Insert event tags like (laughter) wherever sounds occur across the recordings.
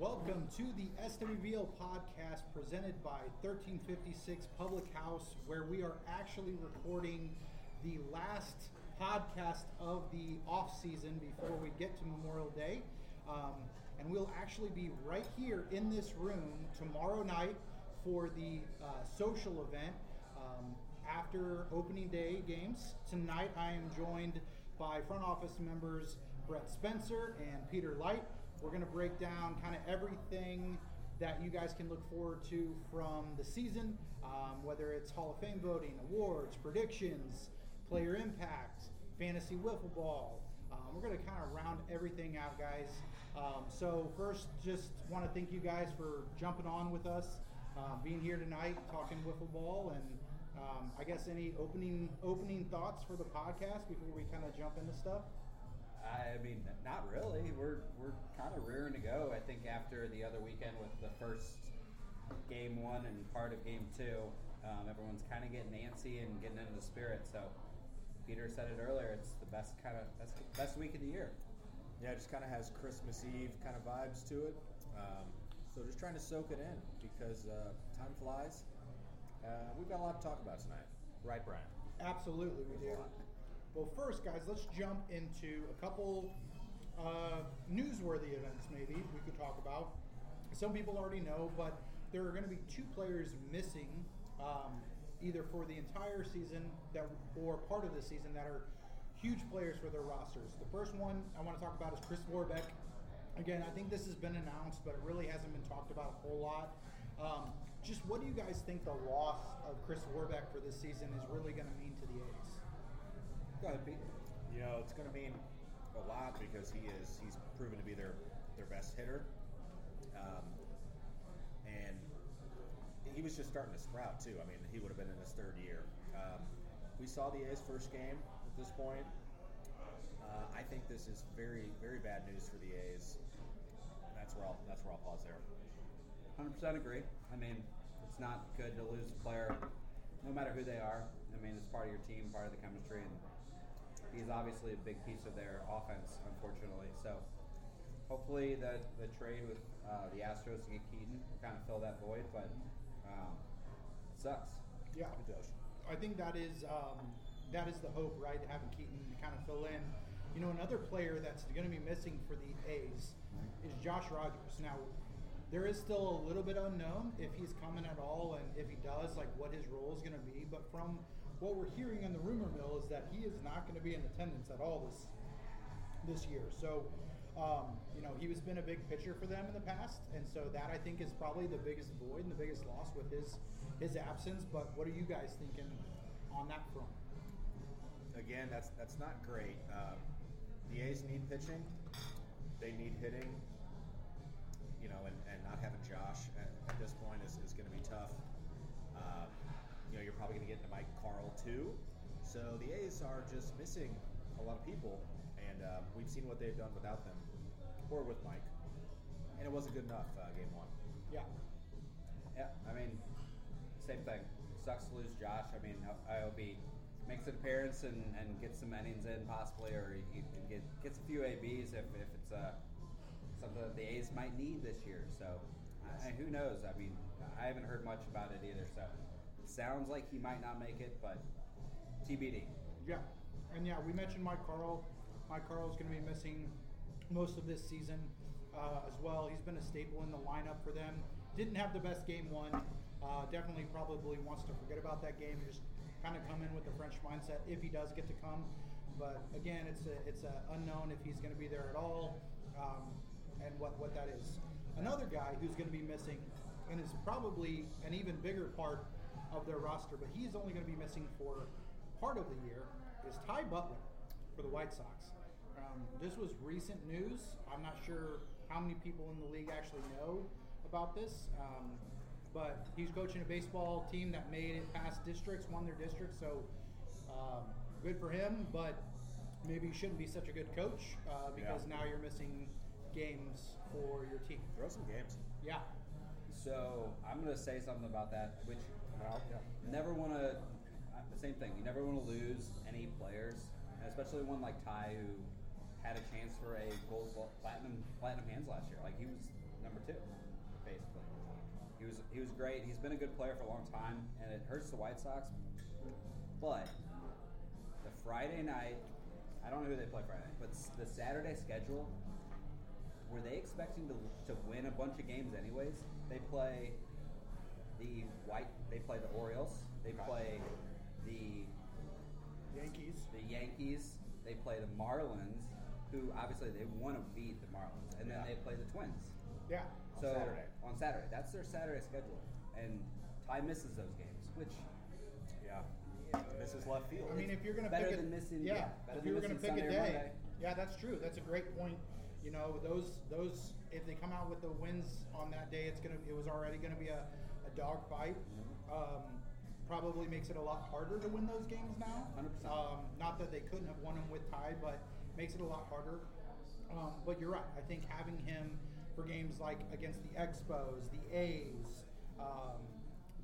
Welcome to the SWBL podcast presented by 1356 Public House, where we are actually recording the last podcast of the off season before we get to Memorial Day. Um, and we'll actually be right here in this room tomorrow night for the uh, social event um, after opening day games. Tonight, I am joined by front office members Brett Spencer and Peter Leicht. We're going to break down kind of everything that you guys can look forward to from the season, um, whether it's Hall of Fame voting, awards, predictions, player impact, fantasy wiffle ball. Um, we're going to kind of round everything out, guys. Um, so first, just want to thank you guys for jumping on with us, uh, being here tonight, talking wiffle ball, and um, I guess any opening opening thoughts for the podcast before we kind of jump into stuff. I mean, not really. We're we're kind of rearing to go. I think after the other weekend with the first game one and part of game two, um, everyone's kind of getting antsy and getting into the spirit. So Peter said it earlier. It's the best kind of best best week of the year. Yeah, it just kind of has Christmas Eve kind of vibes to it. Um, so just trying to soak it in because uh, time flies. Uh, we've got a lot to talk about tonight, right, Bryan? Absolutely, we do. Well, first, guys, let's jump into a couple uh, newsworthy events. Maybe we could talk about. Some people already know, but there are going to be two players missing, um, either for the entire season that or part of the season that are huge players for their rosters. The first one I want to talk about is Chris Warbeck. Again, I think this has been announced, but it really hasn't been talked about a whole lot. Um, just what do you guys think the loss of Chris Warbeck for this season is really going to mean to the A's? Go ahead, Pete. You know, it's going to mean a lot because he is he's proven to be their their best hitter, um, and he was just starting to sprout too. I mean, he would have been in his third year. Um, we saw the A's first game at this point. Uh, I think this is very very bad news for the A's. That's where I'll that's where I'll pause there. 100% agree. I mean, it's not good to lose a player, no matter who they are. I mean, it's part of your team, part of the chemistry, and he's obviously a big piece of their offense, unfortunately. So hopefully the, the trade with uh, the Astros to get Keaton will kind of fill that void, but um, it sucks. Yeah, It does. I think that is um, that is the hope, right? To having Keaton kind of fill in. You know, another player that's going to be missing for the A's is Josh Rogers. Now, there is still a little bit unknown if he's coming at all, and if he does, like what his role is going to be. But from what we're hearing in the rumor mill is that he is not going to be in attendance at all this this year. So, um, you know, he has been a big pitcher for them in the past, and so that I think is probably the biggest void and the biggest loss with his his absence. But what are you guys thinking on that front? Again, that's that's not great. Um, the A's need pitching. They need hitting. You know, and, and not having Josh at, at this point is, is going to be tough. Know, you're probably going to get into Mike Carl too. So the A's are just missing a lot of people, and um, we've seen what they've done without them, or with Mike, and it wasn't good enough uh, game one. Yeah. Yeah, I mean, same thing. Sucks to lose Josh. I mean, I hope he makes an appearance and, and gets some innings in possibly, or he can get gets a few ABs if, if it's uh, something that the A's might need this year. So, I, who knows? I mean, I haven't heard much about it either. So, sounds like he might not make it, but TBD. Yeah, and yeah, we mentioned Mike Carl. Mike Carl is going to be missing most of this season uh, as well. He's been a staple in the lineup for them. Didn't have the best game one. Uh, definitely, probably wants to forget about that game. Just kind of come in with the French mindset if he does get to come. But again, it's a, it's a unknown if he's going to be there at all, um, and what what that is. Another guy who's going to be missing, and is probably an even bigger part of their roster, but he's only going to be missing for part of the year, is Ty Butler for the White Sox. Um, this was recent news. I'm not sure how many people in the league actually know about this, um, but he's coaching a baseball team that made it past districts, won their district, so um, good for him. But maybe he shouldn't be such a good coach uh, because Yeah. now you're missing games for your team. Throw some games. Yeah, So I'm going to say something about that, which Never want to. Uh, the same thing. You never want to lose any players, especially one like Ty who had a chance for a gold platinum platinum hands last year. Like he was number two, basically. He was he was great. He's been a good player for a long time, and it hurts the White Sox. But the Friday night, I don't know who they play Friday but the Saturday schedule, were they expecting to, to win a bunch of games anyways? They play the White, they play the Orioles, they Okay. play the Yankees. the Yankees, they play the Marlins, who obviously they want to beat the Marlins, and then Yeah. they play the Twins. Yeah. On So Saturday. on Saturday, that's their Saturday schedule, and Ty misses those games, which Yeah. This is left field. I mean, if you're going to Better pick a, than missing- yeah, yeah, if you were going to pick a Sunday or day, Monday. yeah, that's true. That's a great point. You know, those those if they come out with the wins on that day, it's gonna it was already going to be a, a dog fight. Mm-hmm. Um, probably makes it a lot harder to win those games now. 100%. Um, not that they couldn't have won them with Ty, but makes it a lot harder. Um, but you're right. I think having him for games like against the Expos, the A's, um,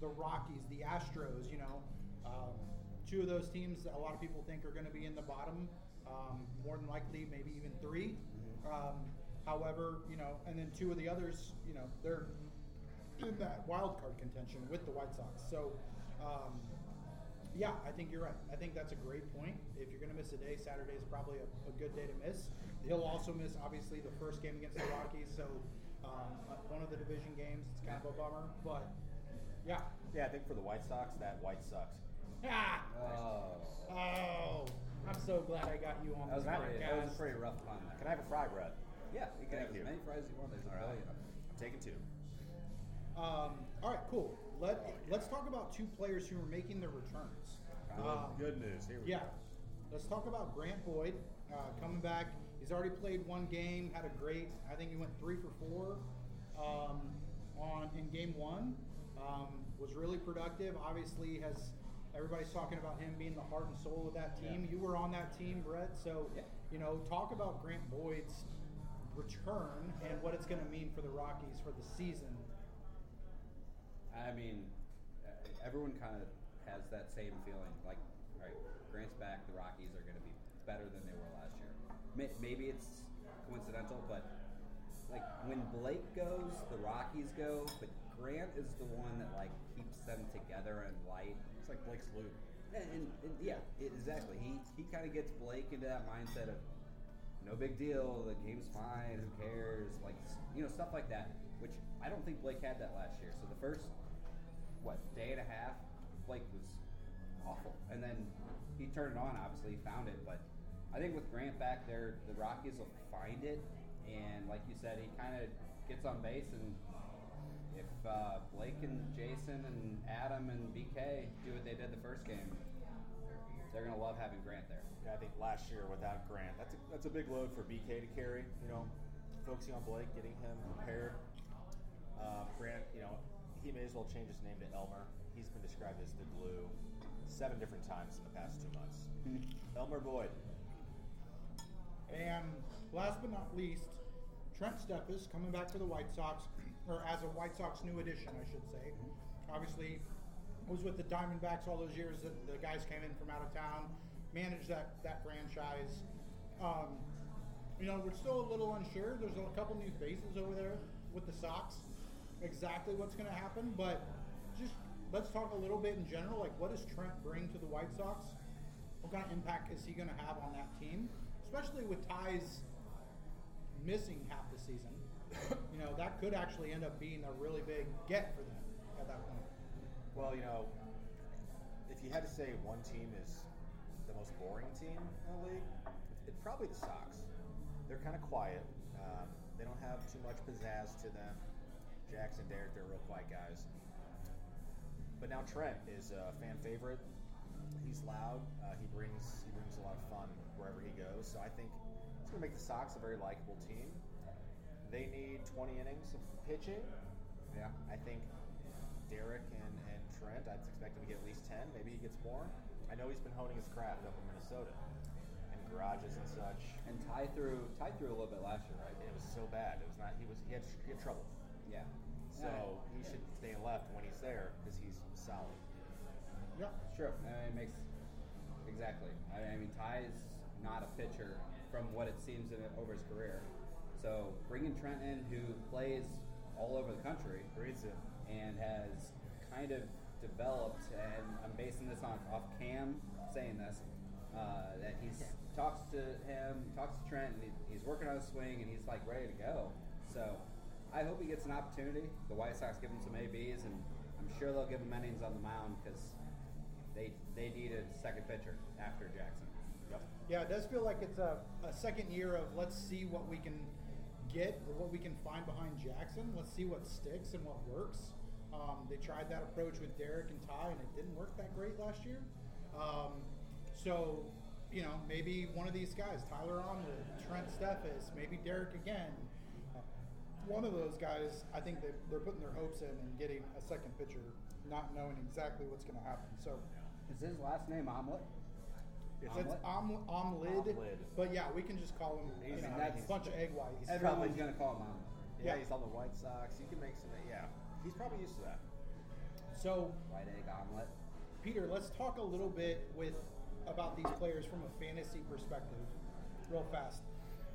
the Rockies, the Astros, you know, um, two of those teams that a lot of people think are going to be in the bottom, um, more than likely, maybe even 3 Um, however, you know, and then two of the others, you know, they're in that wild card contention with the White Sox. So, um, yeah, I think you're right. I think that's a great point. If you're going to miss a day, Saturday is probably a, a good day to miss. He'll also miss, obviously, the first game against the Rockies. So, um, one of the division games. It's kind of a bummer, but yeah. yeah, I think for the White Sox, that White sucks. Ah! oh, Oh, I'm so glad I got you on that was, this pretty, that was a pretty rough pun. Can I have a fry bread? yeah, you can Thank have you. as many fries as you want. There's a All right. billion. I'm taking two. Um, all right, cool. Let Oh, yeah. Let's talk about two players who are making their returns. Good, Um, good news. Here we Yeah. go. Let's talk about Grant Boyd uh, coming back. He's already played one game, had a great. I think he went three for four um, on in game one. Um, was really productive. Obviously, has everybody's talking about him being the heart and soul of that team. Yeah. You were on that team, Brett. So Yeah. you know, talk about Grant Boyd's return and what it's going to mean for the Rockies for the season. I mean, everyone kind of has that same feeling. Like, all right, Grant's back. The Rockies are going to be better than they were last year. Maybe it's coincidental, but like when Blake goes, the Rockies go. But Grant is the one that like keeps them together and light. It's like Blake's loop. And, and, and yeah, it, exactly. He he kind of gets Blake into that mindset of no big deal. The game's fine. Who cares? Like you know stuff like that. Which I don't think Blake had that last year. So the first what day and a half, Blake was awful, and then he turned it on. Obviously, he found it. But I think with Grant back there, the Rockies will find it. And like you said, he kind of gets on base and. If uh, Blake and Jason and Adam and BK do what they did the first game, they're gonna love having Grant there. Yeah, I think last year without Grant, that's a, that's a big load for BK to carry. You know, focusing on Blake, getting him prepared. Um, Grant, you know, he may as well change his name to Elmer. He's been described as the glue seven different times in the past two months. Elmer Boyd. And last but not least, Trent Steffes coming back to the White Sox, or as a White Sox new addition, I should say. Obviously, was with the Diamondbacks all those years that the guys came in from out of town, managed that that franchise. Um, you know, we're still a little unsure. There's a couple new faces over there with the Sox. Exactly what's going to happen, but just let's talk a little bit in general. Like, what does Trent bring to the White Sox? What kind of impact is he going to have on that team, especially with Ty's missing half the season? you know, that could actually end up being a really big get for them at that point. Well, you know, if you had to say one team is the most boring team in the league, it's probably the Sox. They're kind of quiet. Um, they don't have too much pizzazz to them. Jackson, Derek, they're real quiet guys. But now Trent is a fan favorite. He's loud. Uh, he brings he brings a lot of fun wherever he goes. So I think it's going to make the Sox a very likable team. They need 20 innings of pitching. Yeah. I think Derek and, and Trent, I'd expect him to get at least 10. Maybe he gets more. I know he's been honing his craft up in Minnesota and garages and such. And Ty threw Ty threw a little bit last year, right? It was so bad. It was not. He was. He had, he had trouble. Yeah. So he should stay left when he's there because he's solid. Yeah. Sure. I mean, it makes exactly. I I mean, Ty is not a pitcher from what it seems in, over his career. So bringing Trent in, who plays all over the country Breathes it. and has kind of developed, and I'm basing this on off Cam saying this, uh, that he's talks to him, talks to Trent, and he, he's working on his swing, and he's like ready to go. So I hope he gets an opportunity. The White Sox give him some ABs, and I'm sure they'll give him innings on the mound because they they need a second pitcher after Jackson. Yep. Yeah, it does feel like it's a, a second year of let's see what we can get or what we can find behind Jackson. Let's see what sticks and what works. Um, they tried that approach with Derek and Ty, and it didn't work that great last year. Um, so, you know, maybe one of these guys, Tyler Onwood, Trent Steffes, maybe Derek again. One of those guys, I think they, they're putting their hopes in and getting a second pitcher, not knowing exactly what's going to happen. So, Is his last name Omelet? it's Omelet? om, omlid, Omlid. but yeah, we can just call him you He's- know, that's- a bunch of egg whites. Everyone's probably- gonna call him Omelet. Yeah, Yeah. he's on the White Sox. You can make some. Yeah, he's probably used to that. So, White egg omelet. Peter, let's talk a little bit with about these players from a fantasy perspective, real fast.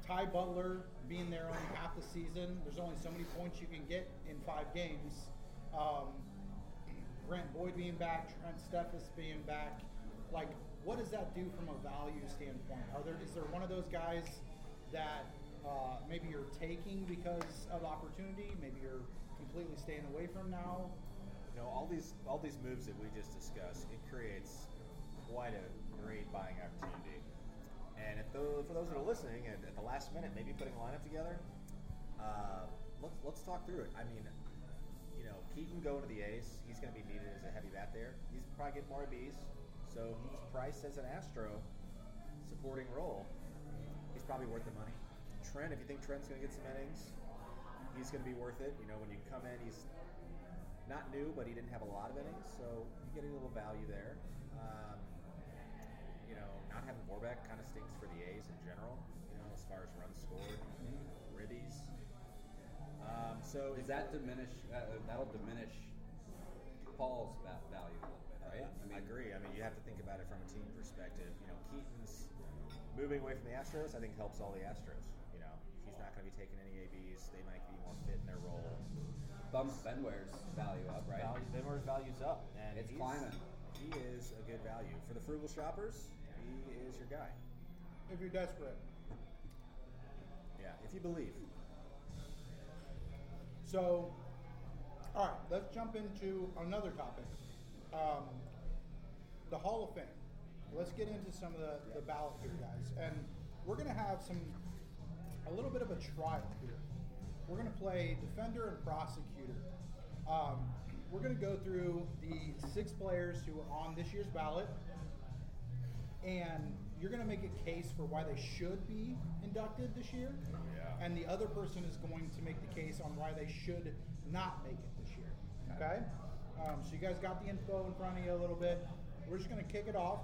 Ty Butler being there only half the season, there's only so many points you can get in five games. Um, Grant Boyd being back, Trent Steffes being back, like what does that do from a value standpoint? Are there is there one of those guys that uh, maybe you're taking because of opportunity, maybe you're completely staying away from now? You know, all these all these moves that we just discussed, it creates quite a great buying opportunity. And if for those that are listening, and at the last minute, maybe putting a lineup together, uh, let's let's talk through it. I mean, you know, Keaton going to the A's, he's going to be needed as a heavy bat there. He's probably getting more ABs, so he's priced as an Astro supporting role. He's probably worth the money. Trent, if you think Trent's going to get some innings, he's going to be worth it. You know, when you come in, he's not new, but he didn't have a lot of innings, so you get a little value there. Um, you know, not having Warbeck kind of stinks for the A's in general. You know, as far as runs scored, ribbies. Um, so Does that diminish? Uh, that'll diminish Paul's va- value a little bit, right? I, agree. I mean, you have to think about it from a team perspective. You know, Keaton's moving away from the Astros. I think helps all the Astros. You know, he's not going to be taking any ABs. They might be more fit in their role. bumps Benware's value up, right? Value, Benware's value's up, and It's climbing. He is a good value for the frugal shoppers. He is your guy. If you're desperate. Yeah, if you believe. So, all right, let's jump into another topic. Um, the Hall of Fame. Let's get into some of the, the ballot here, guys. And we're going to have some, a little bit of a trial here. We're going to play defender and prosecutor. Um, we're going to go through the six players who are on this year's ballot, and you're going to make a case for why they should be inducted this year. Yeah. And the other person is going to make the case on why they should not make it this year. Okay? Um, so you guys got the info in front of you a little bit. We're just going to kick it off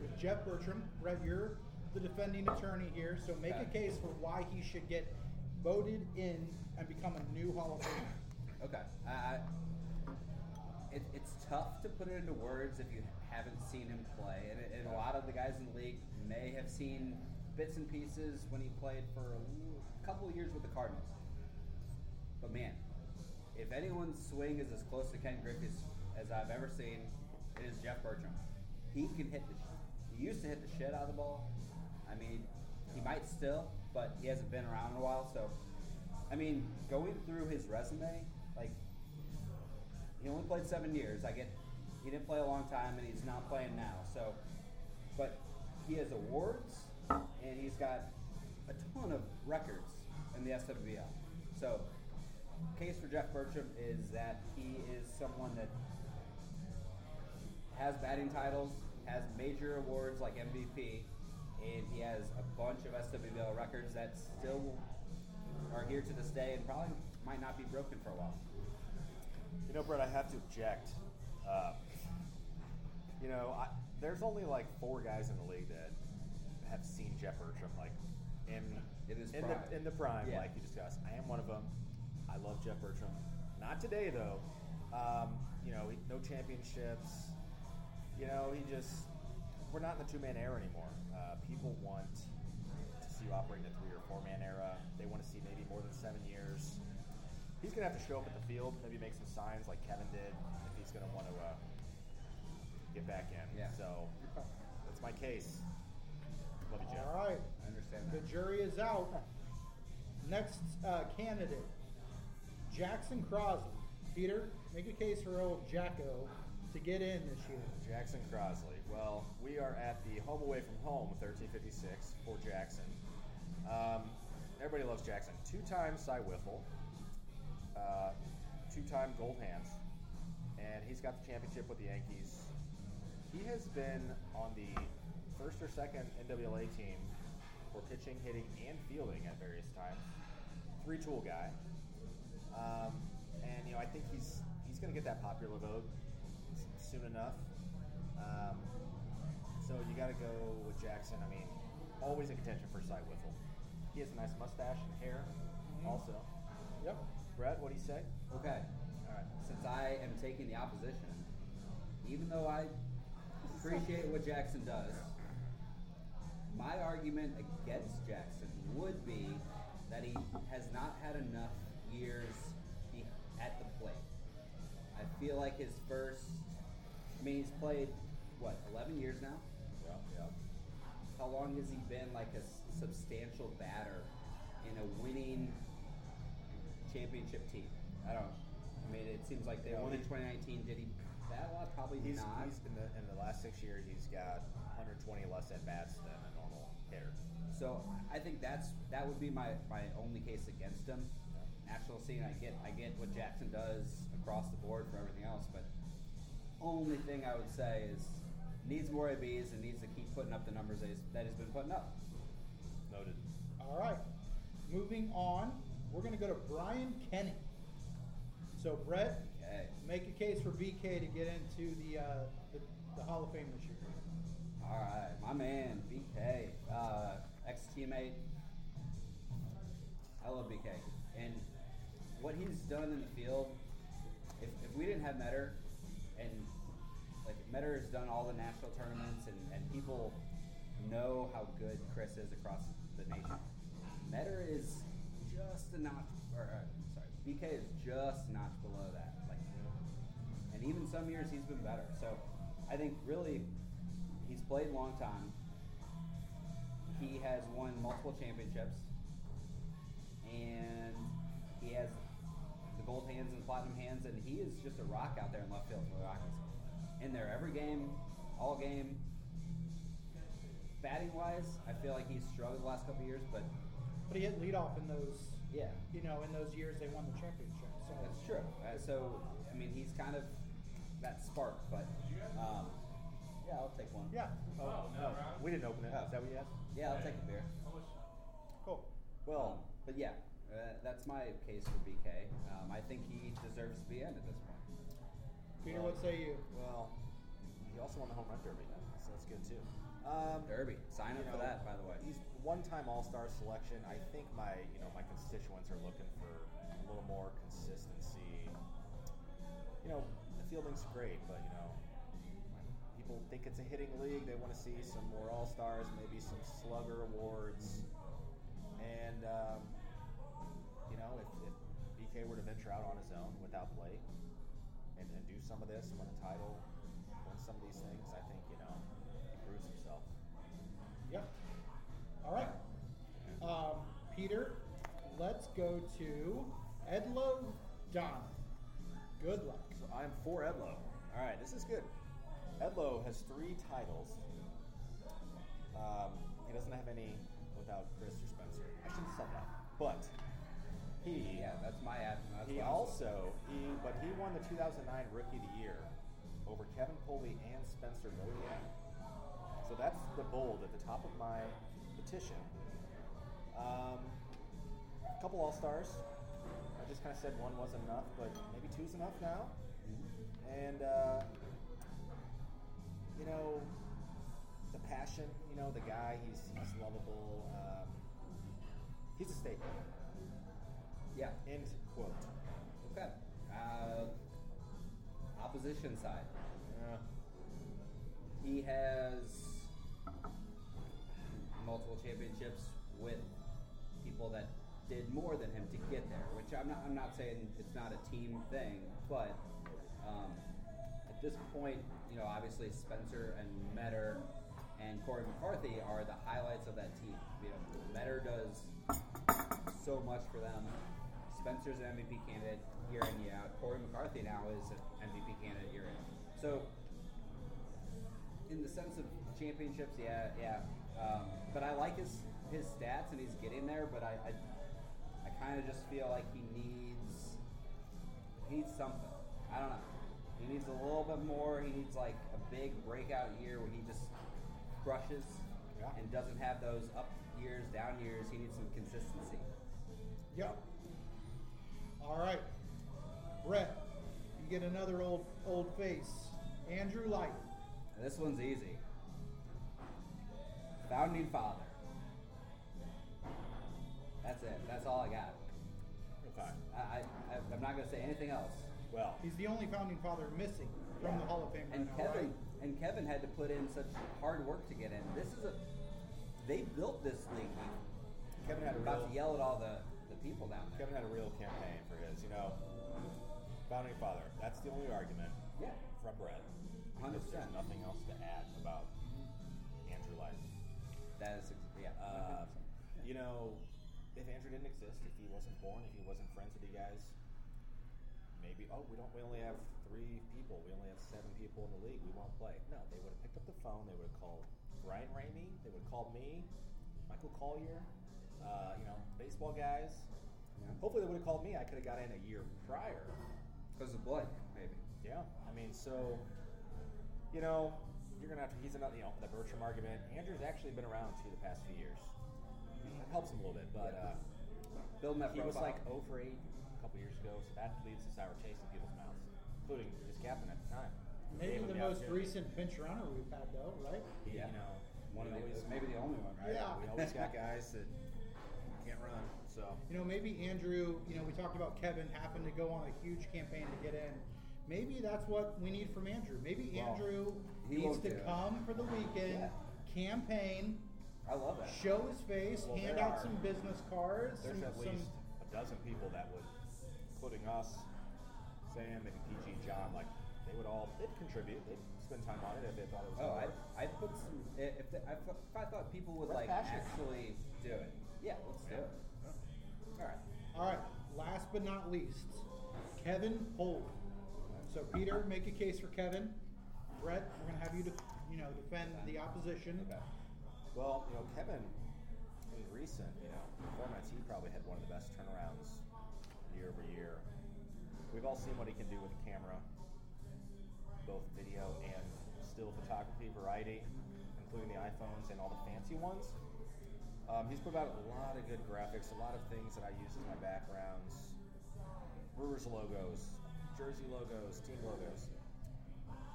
with Jeff Bertram. Brett, you're the defending attorney here, so make a case for why he should get voted in and become a new Hall of Famer. Okay. I, it, it's tough to put it into words if you haven't seen him play, and, and a lot of the guys in the league may have seen bits and pieces when he played for a couple of years with the Cardinals. But man, if anyone's swing is as close to Ken Griffey's as I've ever seen, it is Jeff Bertram. He can hit the. He used to hit the shit out of the ball. I mean, he might still, but he hasn't been around in a while. So, I mean, going through his resume, like he only played seven years. I get he didn't play a long time, and he's not playing now. So, but he has awards, and he's got a ton of records in the SWBL. So, case for Jeff Bertram is that he is someone that has batting titles, has major awards like MVP, and he has a bunch of SWBL records that still are here to this day and probably might not be broken for a while. You know, Brett, I have to object. Uh, you know, I, there's only like four guys in the league that have seen Jeff Bertram like in In the in the prime, Yeah. like you discussed. I am one of them. I love Jeff Bertram. Not today though. Um, you know, he, no championships. You know, he just we're not in the two man era anymore. Uh, people want to see you operate in a three or four man era. They want to see maybe more than seven years. He's gonna have to show up at the field, maybe make some signs like Kevin did, if he's gonna want to uh, get back in. Yeah. So that's my case. Love you, Jeff. All right. I understand that. The jury is out. Next uh, candidate, Jackson Crosley. Peter, make a case for old Jacko to get in this year. Jackson Crosley. Well, we are at the home away from home, 1356 for Jackson. Um, everybody loves Jackson. Two-time Cy Wiffle, uh, two-time Gold Hands, and he's got the championship with the Yankees. He has been on the first or second NWA team for pitching, hitting, and fielding at various times. Three-tool guy. Um, and you know, I think he's he's going to get that popular vote soon enough. Um, so you got to go with Jackson. I mean, always in contention for Cy Wiffle. He has a nice mustache and hair, also. Yep. Brett, what do you say? Okay. All right. Since I am taking the opposition, even though I appreciate what Jackson does, my argument against Jackson would be that he has not had enough years at the plate. I feel like his first, I mean, he's played, what, 11 years now? Yeah, yeah. How long has he been like a substantial batter in a winning championship team? I don't. know. I mean, it seems like they Yeah, won in 2019. Did he bat a lot? Probably He's, not. he's in the in the last six years. He's got 120 less at bats than a normal hitter. So I think that's that would be my, my only case against him. National scene, I get I get what Jackson does across the board for everything else, but only thing I would say is needs more ABs and needs to keep putting up the numbers that he's, that he's been putting up. Noted. All right. Moving on, we're going to go to Brian Kenny. So, Brett, Make a case for BK to get into the, uh, the, the Hall of Fame this year. All right, my man BK, uh, ex teammate. I love BK, and what he's done in the field. If, if we didn't have Metter, and like Metter has done all the national tournaments, and, and people know how good Chris is across the nation. Metter is just a notch, or uh, sorry, BK is just a notch below that. Even some years he's been better. So I think really he's played a long time. He has won multiple championships, and he has the gold hands and platinum hands, and he is just a rock out there in left field for the Rockets. In there every game, all game. Batting wise, I feel like he's struggled the last couple years, but But he hit leadoff in those, yeah, you know, in those years they won the championship. So That's true. Uh, so, I mean, he's kind of that spark, but um, yeah, I'll take one. Yeah. Oh, no, we didn't open it. Oh. Is that what you asked? Yeah, I'll take a beer. Cool. Well, but yeah, uh, that's my case for BK. Um, I think he deserves to be in at this point. Peter, what say you? well, he also won the home run derby, so that's good too. Um, Derby, sign up you for know, that, by the way. He's one-time All-Star selection. I think my, you know, my constituents are looking for a little more consistency. You know, the fielding's great, but you know, people think it's a hitting league. They want to see some more All-Stars, maybe some Slugger awards, and um, you know, if, if BK were to venture out on his own without Blake and, and do some of this, win a title, win some of these things, I think you know he proves himself. Yep. All right. Um, Peter, let's go to Edlo Don. Good luck. I'm for Edlo. All right, this is good. Edlo has three titles. Um, he doesn't have any without Chris or Spencer. I shouldn't have said that, but he Yeah, that's my ad. That's he what I'm saying. also he but he won the 2009 Rookie of the Year over Kevin Coley and Spencer Bodiak. So that's the bold at the top of my petition. Um, a couple All Stars. I just kind of said one wasn't enough, but maybe two's enough now. And uh, you know, the passion. You know, the guy. He's he's lovable. Um, he's a statement. Yeah. End quote. Okay. Uh, opposition side. Yeah. He has multiple championships with people that did more than him to get there. Which I'm not. I'm not saying it's not a team thing, but um, at this point, you know, obviously Spencer and Metter and Corey McCarthy are the highlights of that team. You know, Metter does so much for them. Spencer's an MVP candidate year in year out. Corey McCarthy now is an MVP candidate year in. So, in the sense of championships, yeah, yeah. Um, but I like his his stats and he's getting there. But I, I, I kind of just feel like he needs he needs something. I don't know. He needs a little bit more. He needs like a big breakout year where he just crushes Yeah. and doesn't have those up years, down years. He needs some consistency. Yep. All right, Brett, you get another old old face, Andrew Leicht. And this one's easy. Founding father. That's it. That's all I got. Okay. I, I, I- I'm not going to say anything else. Well, He's the only founding father missing from the Hall of Fame right And now, Kevin right? and Kevin had to put in such hard work to get in. This is a they built this league. Kevin had a I'm about real to yell at all the, the people down there. Kevin had a real campaign for his. You know, founding father. That's the only argument Yeah. from Brett. 100%. There's nothing else to add about Andrew Leicht. That is yeah. Uh, 100%. you know, if Andrew didn't exist, if he wasn't born, if he wasn't friends with you guys, maybe oh we don't we only have three people, we only have seven people in the league, we won't play. No, they would have picked up the phone, they would have called Brian Ramey, they would have called me, Michael Collier, uh, you know, baseball guys. Yeah. Hopefully they would have called me. I could have got in a year prior. Because of Blake, maybe. Yeah, I mean, so you know, you're gonna have to. He's another, you know, the Bertram argument. Andrew's actually been around too the past few years. That helps him a little bit, but uh, Building that he was like 0 for 8 a couple years ago, so that leaves a sour taste in people's mouths, including his captain at the time. Maybe the most recent pinch runner we've had, though, right? He, Yeah. You know, one we of the, always, maybe the only one, right? Yeah. we always got guys that can't run. So You know, maybe Andrew, you know, we talked about Kevin having to go on a huge campaign to get in. Maybe that's what we need from Andrew. Maybe Well, Andrew he needs to do it. come for the weekend, campaign, I love that. show his face, Well, hand out are- some business cards, there's some, at some least a dozen people that would, including us, Sam, maybe PG, John, like they would all they'd contribute. They'd spend time on it if they thought it was. Oh, gonna I work. I put some. If, the, I, thought- if I thought people would That's like passion. actually do it, yeah, let's do it. All right. All right. Last but not least, Kevin Holt. So Peter, make a case for Kevin. Brett, we're gonna have you, def- you know, defend the opposition. Okay. Well, you know, Kevin, in recent, you know, Format T probably had one of the best turnarounds year over year. We've all seen what he can do with a camera, both video and still photography variety, including the iPhones and all the fancy ones. Um, he's put out a lot of good graphics, a lot of things that I use as my backgrounds. Brewers logos, Jersey logos, team logos.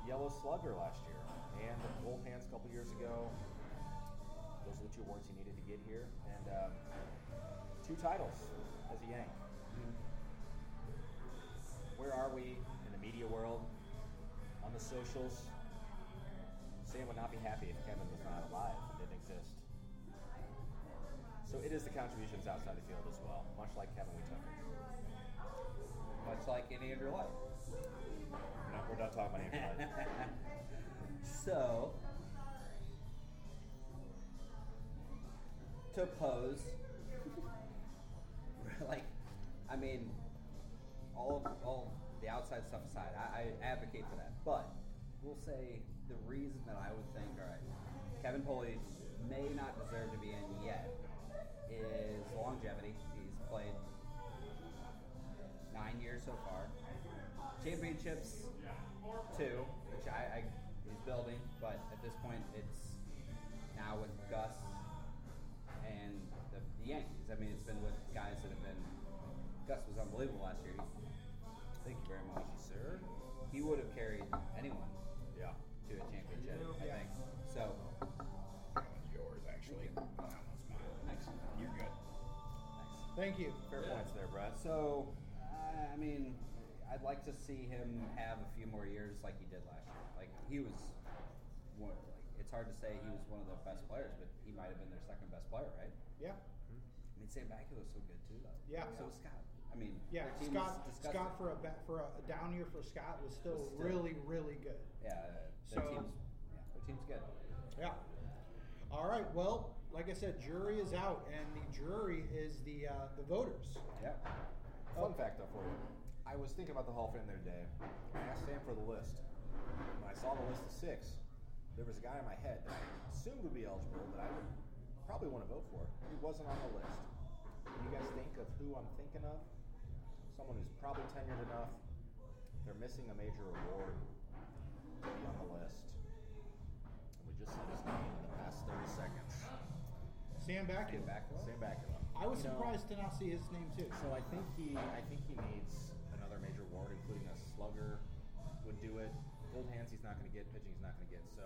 Yellow Slugger last year, and Gold Hands a couple years ago. Those are the two awards he needed to get here, and um, two titles as a Yank. Where are we in the media world? On the socials, Sam would not be happy if Kevin was not alive and didn't exist. So it is the contributions outside the field as well, much like Kevin we took. Much like any of your life. We're, not, we're done talking about Andrew Leicht. (laughs) so, to pose, (laughs) like, I mean, all of, all the outside stuff aside, I, I advocate for that. But we'll say the reason that I would think, all right, Kevin Pulley may not deserve to be in yet is longevity. He's played nine years so far. Championships, two, which I, I he's building, but at this point it's now with Gus So, I I mean, I'd like to see him have a few more years like he did last year. Like he was, one, like it's hard to say he was one of the best players, but he might have been their second best player, right? Yeah. I mean, Sam Bakula was so good too, though. Yeah. So was Scott. I I mean, Yeah, their team Scott. is. Scott for a ba- for a, a down year for Scott was still, Was still- really really good. Yeah, uh, their So- team's yeah, their team's good. Yeah. All right. Well, like I said, jury is out, and the jury is the uh, the voters. Yeah. Fun fact though for you. I was thinking about the Hall of Fame the other day. I asked Sam for the list. When I saw the list of six, there was a guy in my head that I assumed would be eligible that I would probably want to vote for. He wasn't on the list. Can you guys think of who I'm thinking of? Someone who's probably tenured enough. They're missing a major award to be on the list. And we just said his name in the past 30 seconds. Sam Bakula. To us. Sam Bakula. I was You know, surprised to not see his name too. so I think he, I think he needs another major award, including a slugger would do it. Old hands, he's not going to get. Pitching, he's not going to get. So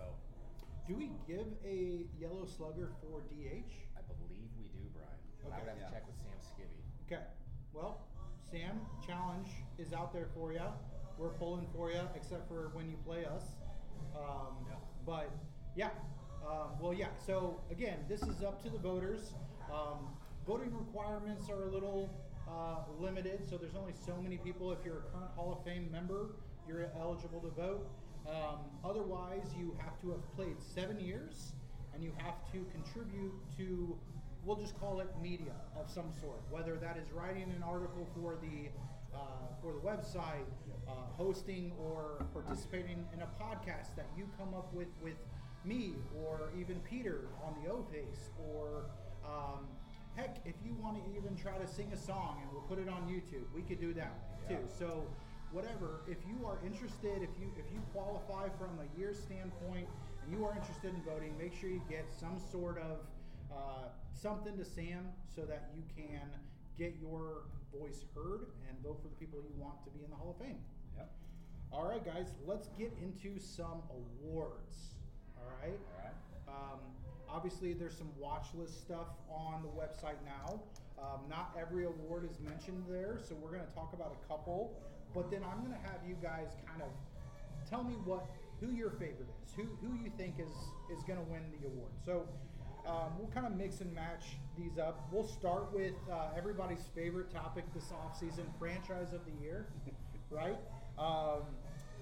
Do we give a yellow slugger for DH? I believe we do, Bryan. But I Okay. would have Yeah. to check with Sam Skibby. Okay. Well, Sam, challenge is out there for you. We're pulling for you, except for when you play us. Um, Yeah. But yeah. Um, well, yeah. So again, this is up to the voters. Um, voting requirements are a little uh, limited, so there's only so many people. If you're a current Hall of Fame member, you're eligible to vote. Um, otherwise, you have to have played seven years, and you have to contribute to we'll just call it media of some sort, whether that is writing an article for the uh, for the website, uh, hosting or participating in a podcast that you come up with with me or even Peter on the O Face, or um, heck, if you want to even try to sing a song and we'll put it on YouTube, we could do that too. So whatever, if you are interested, if you if you qualify from a year standpoint and you are interested in voting, make sure you get some sort of uh, something to Sam so that you can get your voice heard and vote for the people you want to be in the Hall of Fame. Yep. All right, guys, let's get into some awards. All right. All right. Um, obviously, there's some watch list stuff on the website now. Um, not every award is mentioned there, so we're going to talk about a couple. But then I'm going to have you guys kind of tell me what who your favorite is, who who you think is is going to win the award. So um, we'll kind of mix and match these up. We'll start with uh, everybody's favorite topic this offseason, franchise of the year, (laughs) right? Um,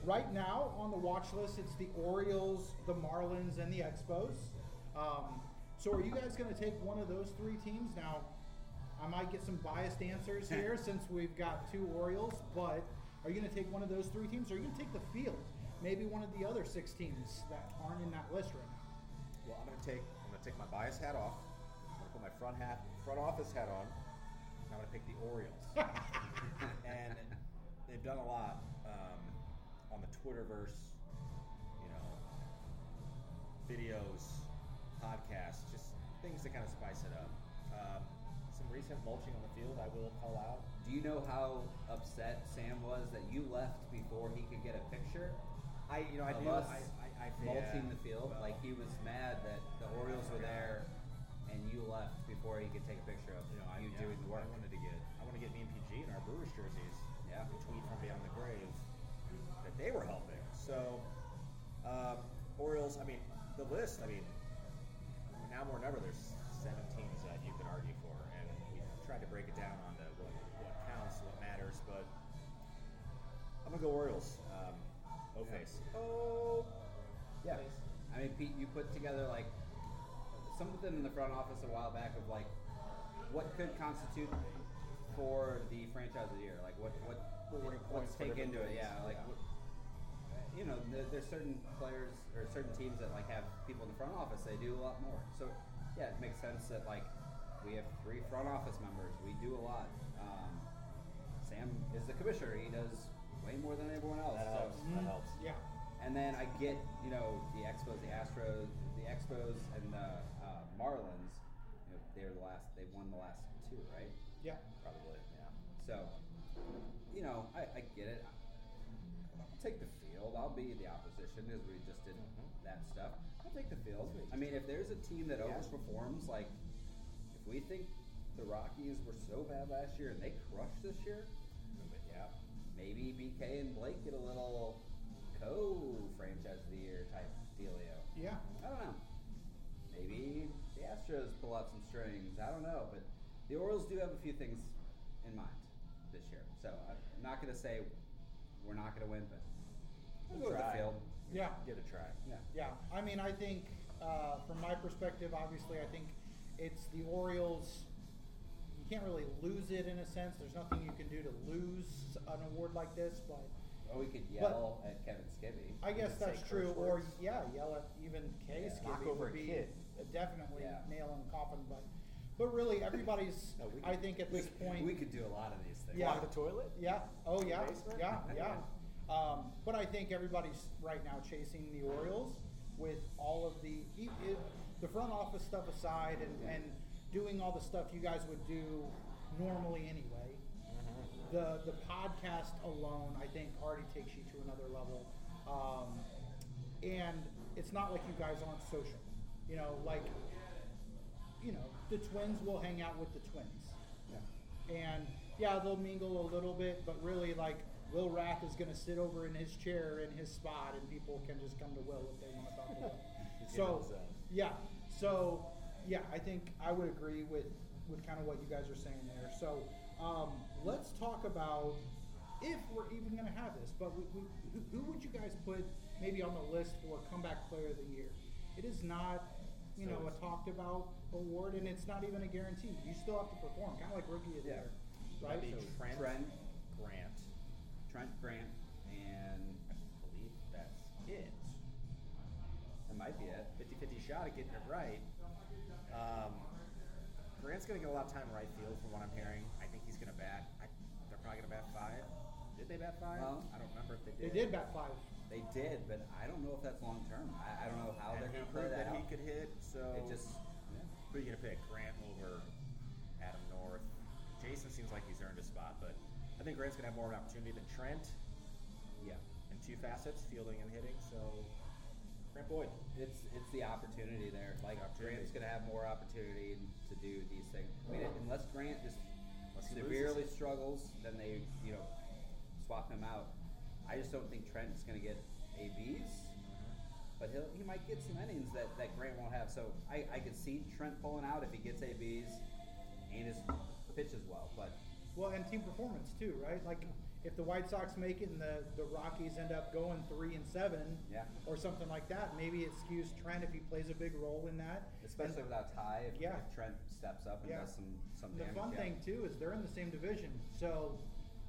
right now on the watch list, it's the Orioles, the Marlins, and the Expos. Um, so are you guys going to take one of those three teams now? I might get some biased answers (laughs) here since we've got two Orioles, but are you going to take one of those three teams? Or are you going to take the field? Maybe one of the other six teams that aren't in that list right now. Well, I'm going to take I'm going to take my bias hat off. I'm going to put my front hat front office hat on. And I'm going to pick the Orioles. (laughs) and they've done a lot Twitterverse, you know, videos, podcasts, just things to kind of spice it up. Um, some recent mulching on the field, I will call out. Do you know how upset Sam was that you left before he could get a picture? I, you know, I do. us I, I, I mulching yeah, the field. well, like he was mad that the Orioles were there and you left before he could take a picture of you know, I, you yeah, doing the work. I wanted to get, I want to get me and PG in our Brewers jerseys. Yeah. The tweet from Beyond the Grave that they were helping. So, um, Orioles. I mean, the list. I mean, now more than ever, there's seven teams that you could argue for, and we tried to break it down onto what what counts, what matters. But I'm gonna go Orioles. Um, O face. Oh. Yeah. I mean, Pete, you put together like something in the front office a while back of like what could constitute for the franchise of the year. Like what what Rewarding let's points take into different it. Yeah. Like Yeah. what- you know, there, there's certain players or certain teams that like have people in the front office. They do a lot more. So yeah, it makes sense that like we have three front office members. We do a lot. Um, Sam is the commissioner. He does way more than everyone else. That so- helps. That Mm, helps. Yeah. and then I get, you know, the Expos, the Astros, the Expos, and the uh, Marlins. You know, they're the last. They won the last two, right? Yeah. Probably. Yeah. So, you know, I, I get it. I'll take the field. I'll be the opposition because we just did mm-hmm. that stuff. I'll take the field. I mean, if there's a team that Yeah. overperforms, like if we think the Rockies were so bad last year and they crushed this year, But yeah. maybe BK and Blake get a little co-franchise of the year type dealio. Yeah. I don't know. Maybe the Astros pull out some strings. I don't know, but the Orioles do have a few things in mind this this year. So I'm not going to say we're not going to win, but we'll go with Try. the field. Yeah. Get a try. Yeah. Yeah, I mean, I think uh, from my perspective, obviously, I think it's the Orioles. You can't really lose it in a sense. There's nothing you can do to lose an award like this, but Or we could But- yell at Kevin Skibby. I guess that's true. Or words. yeah, yell at even K. Yeah. Skibby Knock over would a be kid. definitely Yeah. nail in the coffin. But but really, everybody's. (laughs) No, we I think at We, this point, we could do a lot of these things. Yeah. Clog the toilet? Yeah. Oh, yeah. Yeah. Yeah. (laughs) Um, but I think everybody's right now chasing the Orioles with all of the the front office stuff aside and, and doing all the stuff you guys would do normally anyway. Mm-hmm. The the podcast alone, I think, already takes you to another level. Um, and it's not like you guys aren't social. You know, like you know, the twins will hang out with the twins. Yeah. And yeah, they'll mingle a little bit, but really, like Will Rath is going to sit over in his chair in his spot, and people can just come to Will if they want to talk to Will. (laughs) He's in so yeah, so yeah, I think I would agree with with kind of what you guys are saying there. So um, let's talk about if we're even going to have this. But we, we, who, who would you guys put maybe on the list for comeback player of the year? It is not. You So know, a talked about award, and it's not even a guarantee. You still have to perform, kind of like rookie of the Yeah. year, right? So Trent, Trent. Grant. Trent Grant, and I believe that's it. that might be it. 50-50 shot at getting it right. Um, Grant's going to get a lot of time right field from what I'm hearing. I think he's going to bat. I, they're probably going to bat five. Did they bat five? Well, I don't remember if they did. They did. did bat five. They did, but I don't know if that's long term. I, I don't know how and they're going to play proved that, that out. he could hit. So It just yeah. who are you going to pick? I think Grant's going to have more of an opportunity than Trent yeah. in two facets, fielding and hitting. So Grant Boyd. It's it's the opportunity there. Like Opportunity. Grant's going to have more opportunity to do these things. I mean, unless Grant just Unless severely struggles, then they you know swap him out. I just don't think Trent's going to get ABs, mm-hmm. but he'll he might get some innings that, that Grant won't have. So I, I could see Trent pulling out if he gets ABs and his pitches well. But Well, and team performance too, right? Like if the White Sox make it and the, the Rockies end up going three and seven, Yeah. or something like that, maybe it skews Trent if he plays a big role in that. especially And without Ty, if, Yeah. if Trent steps up and Yeah. does some some the damage. fun yeah. thing too is they're in the same division, so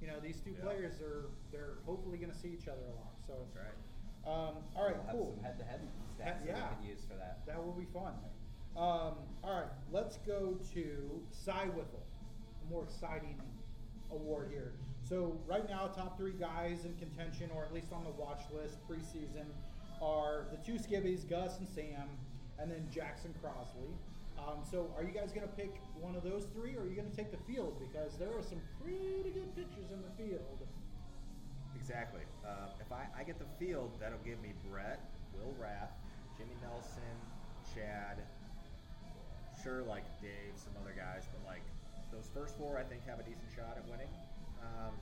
you know these two Yeah. players are they're hopefully going to see each other a lot. So That's right. um, all right, we'll cool. Have some head-to-head stats Ha- yeah. that we can use for that. That will be fun. Um, all right, let's go to Cy Wiffle, a more exciting award here. So right now, top three guys in contention, or at least on the watch list preseason, are the two skibbies, Gus and Sam, and then Jackson Crosley. Um, so are you guys going to pick one of those three, or are you going to take the field? Because there are some pretty good pitchers in the field. Exactly. Uh, if I, I get the field, that'll give me Brett, Will Rath, Jimmy Nelson, Chad, sure, like Dave, some other guys, but like those first four, I think have a decent shot at winning. Um,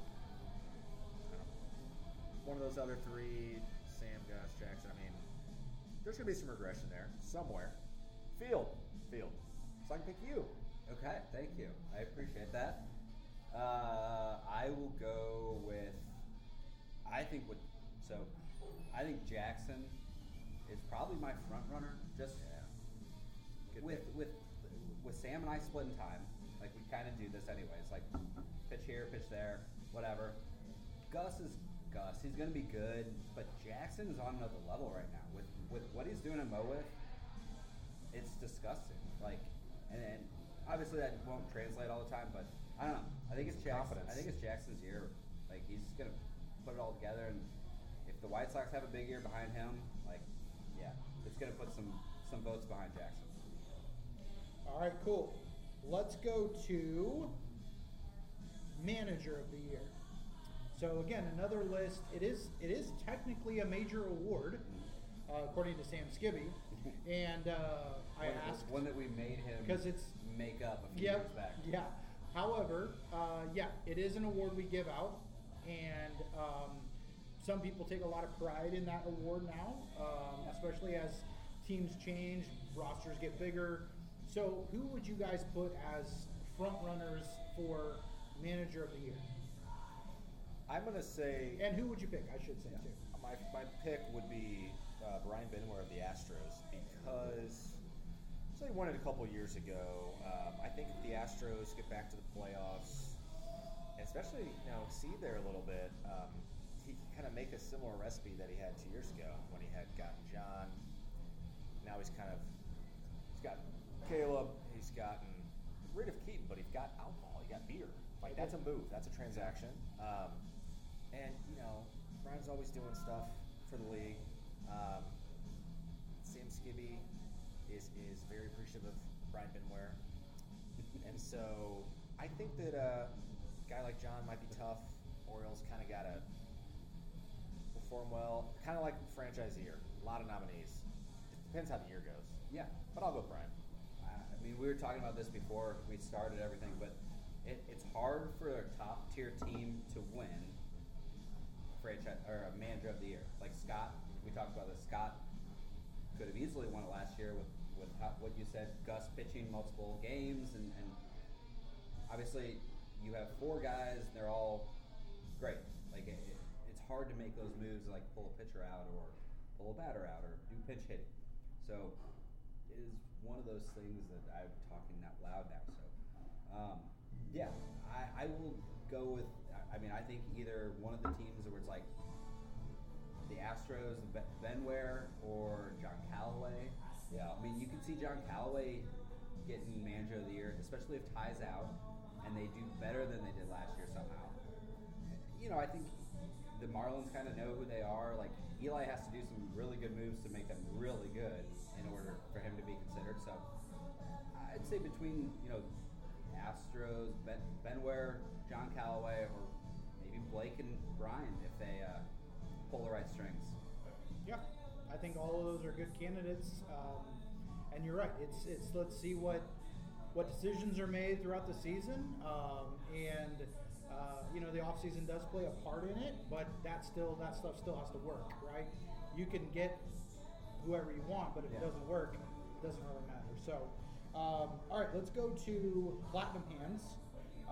I don't know. one of those other three, Sam, Gus, Jackson. I mean, there's gonna be some regression there somewhere. Field, field. So I can pick you. Okay, thank you. I appreciate that. Uh, I will go with. I think with so, I think Jackson is probably my front runner. Just Good with pick. with with Sam and I splitting time, like we kind of do this anyways. Like pitch here, pitch there, whatever. Gus is Gus. He's gonna be good, but Jackson is on another level right now with with what he's doing in Mo with. It's disgusting. Like, and, and obviously that won't translate all the time, but I don't know. I think it's Jackson. confidence. I think it's Jackson's year. Like he's just gonna put it all together, and if the White Sox have a big year behind him, like, yeah, it's gonna put some some votes behind Jackson. All right, cool. Let's go to manager of the year. So again, another list. It is it is technically a major award, uh, according to Sam Skibby, (laughs) and uh, I one, asked one that we made him 'Cause it's- make up a few Yep. years back. Yeah. However, uh, yeah, it is an award we give out, and um, some people take a lot of pride in that award now, um, especially as teams change, rosters get bigger. So, who would you guys put as front runners for manager of the year? I'm gonna say And who would you pick? I should say too. my, my pick would be uh, Bryan Benware of the Astros because so he won it a couple years ago. Um, I think if the Astros get back to the playoffs, and especially you know see there a little bit, um, he can kind of make a similar recipe that he had two years ago when he had gotten John. Now he's kind of he's got Caleb. He's gotten rid of Keaton, but he's got alcohol. He got beer. Like that's a move. That's a transaction. Um, and you know, Bryan's always doing stuff for the league. Um, Sam Skibby is is very appreciative of Bryan Benware, and so I think that uh, a guy like John might be tough. Orioles kind of got to perform well, kind of like franchise year. A lot of nominees. It depends how the year goes. Yeah. But I'll go Bryan. I mean, we were talking about this before we started everything, but it, it's hard for a top tier team to win franchise or a manager of the year. Like Scott, we talked about this. Scott could have easily won it last year with with how, what you said. Gus pitching multiple games, and, and obviously you have four guys. They're all great. Like it, it, it's hard to make those moves, like pull a pitcher out or pull a batter out or do pinch hitting. So is one of those things that I'm talking out loud now. So um, yeah, I, I will go with. I- mean, I think either one of the teams where it's like the Astros, the or John Callaway. Yeah. I mean, you can see John Callaway getting manager of the year, especially if ties out and they do better than they did last year somehow. You know, I think the Marlins kind of know who they are. Like Eli has to do some really good moves to make them really good order for him to be considered. So I'd say between you know Astros, Ben, Benware, John Callaway, or maybe Blake and Brian if they uh, pull the right strings. Yeah, I think all of those are good candidates. Um, and you're right. It's it's let's see what what decisions are made throughout the season. Um, and uh, you know the offseason does play a part in it, but that still that stuff still has to work, right? You can get whoever you want, but if it doesn't work, it doesn't really matter. So, um, all right, let's go to Platinum Hands.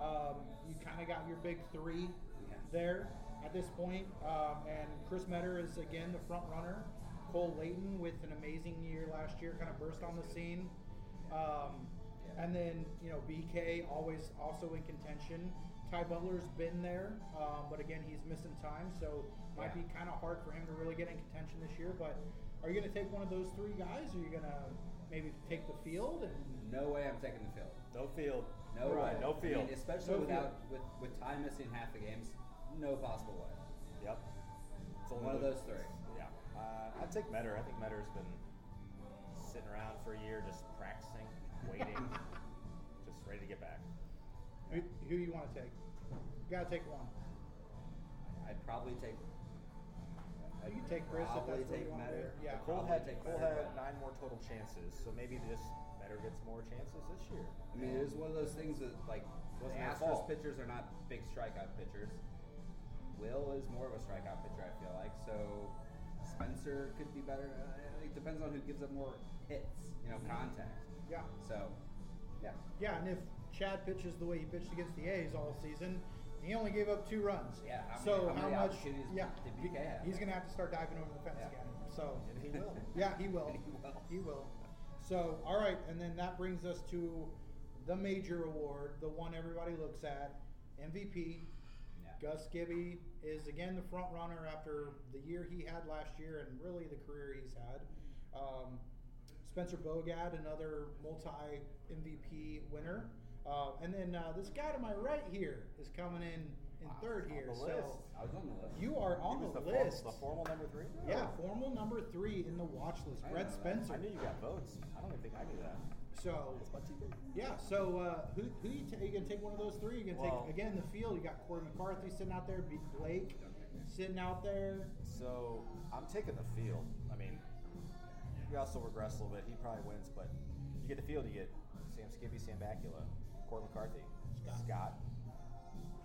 Um, you kind of got your big three Yeah. there at this point. Um, and Chris Metter is again the front runner. Cole Layton with an amazing year last year, kind of burst on the scene. Um, and then you know BK always also in contention. Ty Butler's been there, um, but again he's missing time, so might Yeah. be kind of hard for him to really get in contention this year. But are you going to take one of those three guys? Or are you going to maybe take the field and No way I'm taking the field. No field. No Right. way. No I field. mean, especially No without with with Ty missing half the games, no possible way. Yep. It's only One of those three. Yeah. Uh, I'd take Metter. I think Metter's been sitting around for a year just practicing, waiting, (laughs) just ready to get back. who, who you want to take? You got to take one. I'd probably take. You can take Chris if Probably that's what take you want to Metter. do. Yeah. Cole Probably had take Cole Metter, had nine more total chances, so maybe this Metter gets more chances this year. I mean, it is one of those things that like the Wasn't their Astros fault. pitchers are not big strikeout pitchers. Will is more of a strikeout pitcher, I feel like. So Spencer could be better. Uh, It depends on who gives up more hits, you know, contact. Yeah. So, yeah. Yeah, and if Chad pitches the way he pitched against the A's all season, he only gave up two runs. Yeah, how many- so how much? Yeah, did BK have? he's gonna have to start diving over the fence Yeah. again. So (laughs) And he will. Yeah, he will. (laughs) He will. He will. So all right, and then that brings us to the major award, the one everybody looks at, MVP. Yeah. Gus Skibby is again the front runner after the year he had last year and really the career he's had. Um, Spencer Bogad, another multi MVP winner. Uh, and then uh, this guy to my right here is coming in in third here. So. I was on the list. you are on he the, the, form- list. the formal number three. yeah, formal number three in the watch list. I Brett that. Spencer. I knew you got votes. I don't even think I knew that. So It's much easier. yeah, so uh, who who you, ta- you gonna take one of those three? You're gonna Well- take again the field? You got Corey McCarthy sitting out there, beat Blake sitting out there. So I'm taking the field. I mean, you also regress a little bit. He probably wins, but you get the field. You get Sam Skibby, Sam Bakula, Court McCarthy, Scott.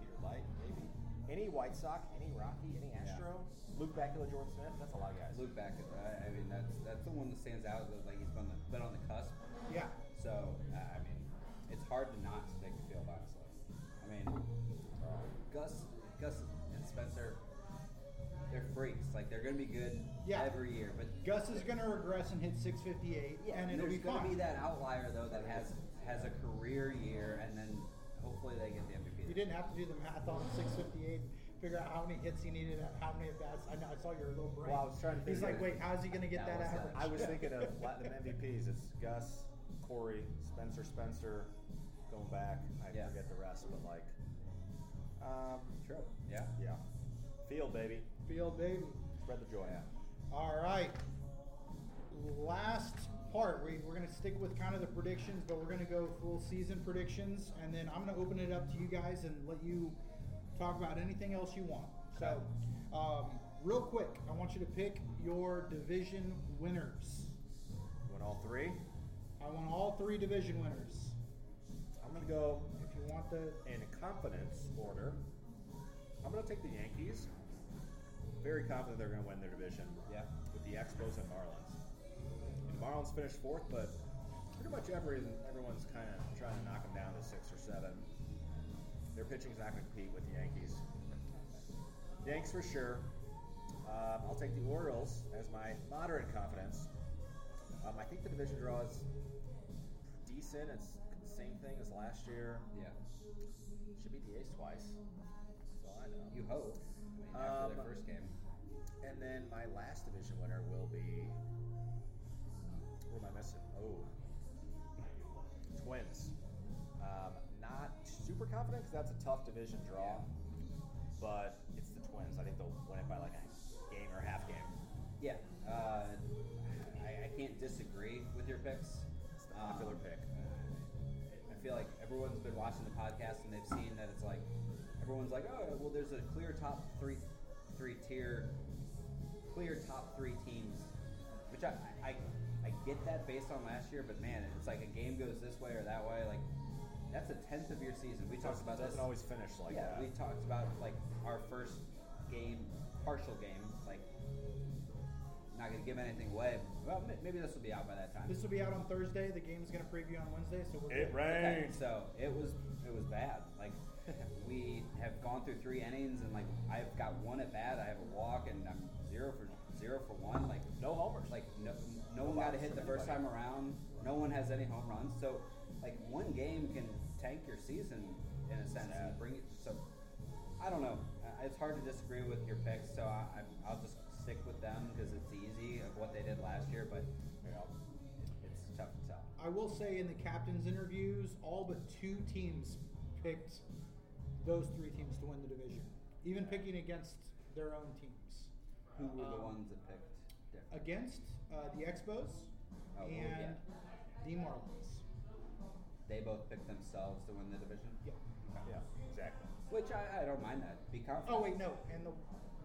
Peter Leicht, maybe any White Sox, any Rocky, any Astro, Luke Bakula, Jordan Smith. That's a lot of guys. Luke back. I I mean, that's that's the one that stands out. That, like he's been, the, been on the cusp. Yeah, So uh, I mean, it's hard to not take the field, honestly. I mean, Gus, Gus and Spencer They're freaks. Like they're going to be good Yeah. every year. But Gus is going to regress and hit 658, yeah, and it'll there's be going to be that outlier though that has has a career year, and then hopefully they get the MVP. You didn't have to do the math on 658 and figure out how many hits he needed, how many at bats. I know I saw your little brain. Well, I was trying to He's like, wait, how's he going to get that, That was, average? I was (laughs) thinking of Latin MVPs. It's Gus, Corey, Spencer, Spencer, going back. I Yeah. forget the rest, but like, um, True. Yeah. yeah, field baby, Field baby. spread the joy. Yeah. All right. Last part, we, we're going to stick with kind of the predictions, but we're going to go full season predictions, and then I'm going to open it up to you guys and let you talk about anything else you want. So, um, real quick, I want you to pick your division winners. Win all three. I want all three division winners. I'm gonna go If you want the in confidence order. I'm gonna take the Yankees. Very confident they're gonna win their division. Yeah. With the Expos and Marlins. Marlins finished fourth, but pretty much every, everyone's kind of trying to knock them down to six or seven. Their pitching's not going to compete with the Yankees. Yanks for sure. Um, I'll take the Orioles as my moderate confidence. Um, I think the division draw is decent. It's the same thing as last year. Yeah. Should beat the A's twice. That's all I know. You hope. I mean, after their Um, first game. And then my last division winner will be. I missing? Oh, Twins. Um, not super confident because that's a tough division draw, but it's the Twins. I think they'll win it by like a game or half game. Yeah. Uh, I, I can't disagree with your picks. It's the popular Um, pick. I feel like everyone's been watching the podcast and they've seen that it's like everyone's like, oh, well, there's a clear top three, three tier, clear top three teams, which I get that based on last year, but man, it's like a game goes this way or that way, like that's a tenth of your season. We talked about doesn't this. always finish like yeah, that. we talked about like our first game, partial game, like not gonna give anything away. Well, maybe this will be out by that time. this will be out on Thursday. The game's going to preview on Wednesday, so we're It good. Okay, rains. so it was it was bad. Like (laughs) we have gone through three innings, and like I've got one at bat. I have a walk, and I'm zero for zero for one. Like No homers. like no no, one got a hit the first time around. No one has any home runs. So like one game can tank your season in a sense and bring it. So I don't know. It's hard to disagree with your picks. So I, I, I'll just stick with them because it's easy of what they did last year, but Yeah. it, it's tough to tell. I will say in the captain's interviews, all but two teams picked those three teams to win the division, even picking against their own teams. Who were the Um, ones that picked? different? Against uh, the Expos Oh, well, and yeah. the Marlins. They both picked themselves to win the division. Yeah. Yeah. Exactly. Which I, I don't mind that. Be confident. Oh wait, no, and the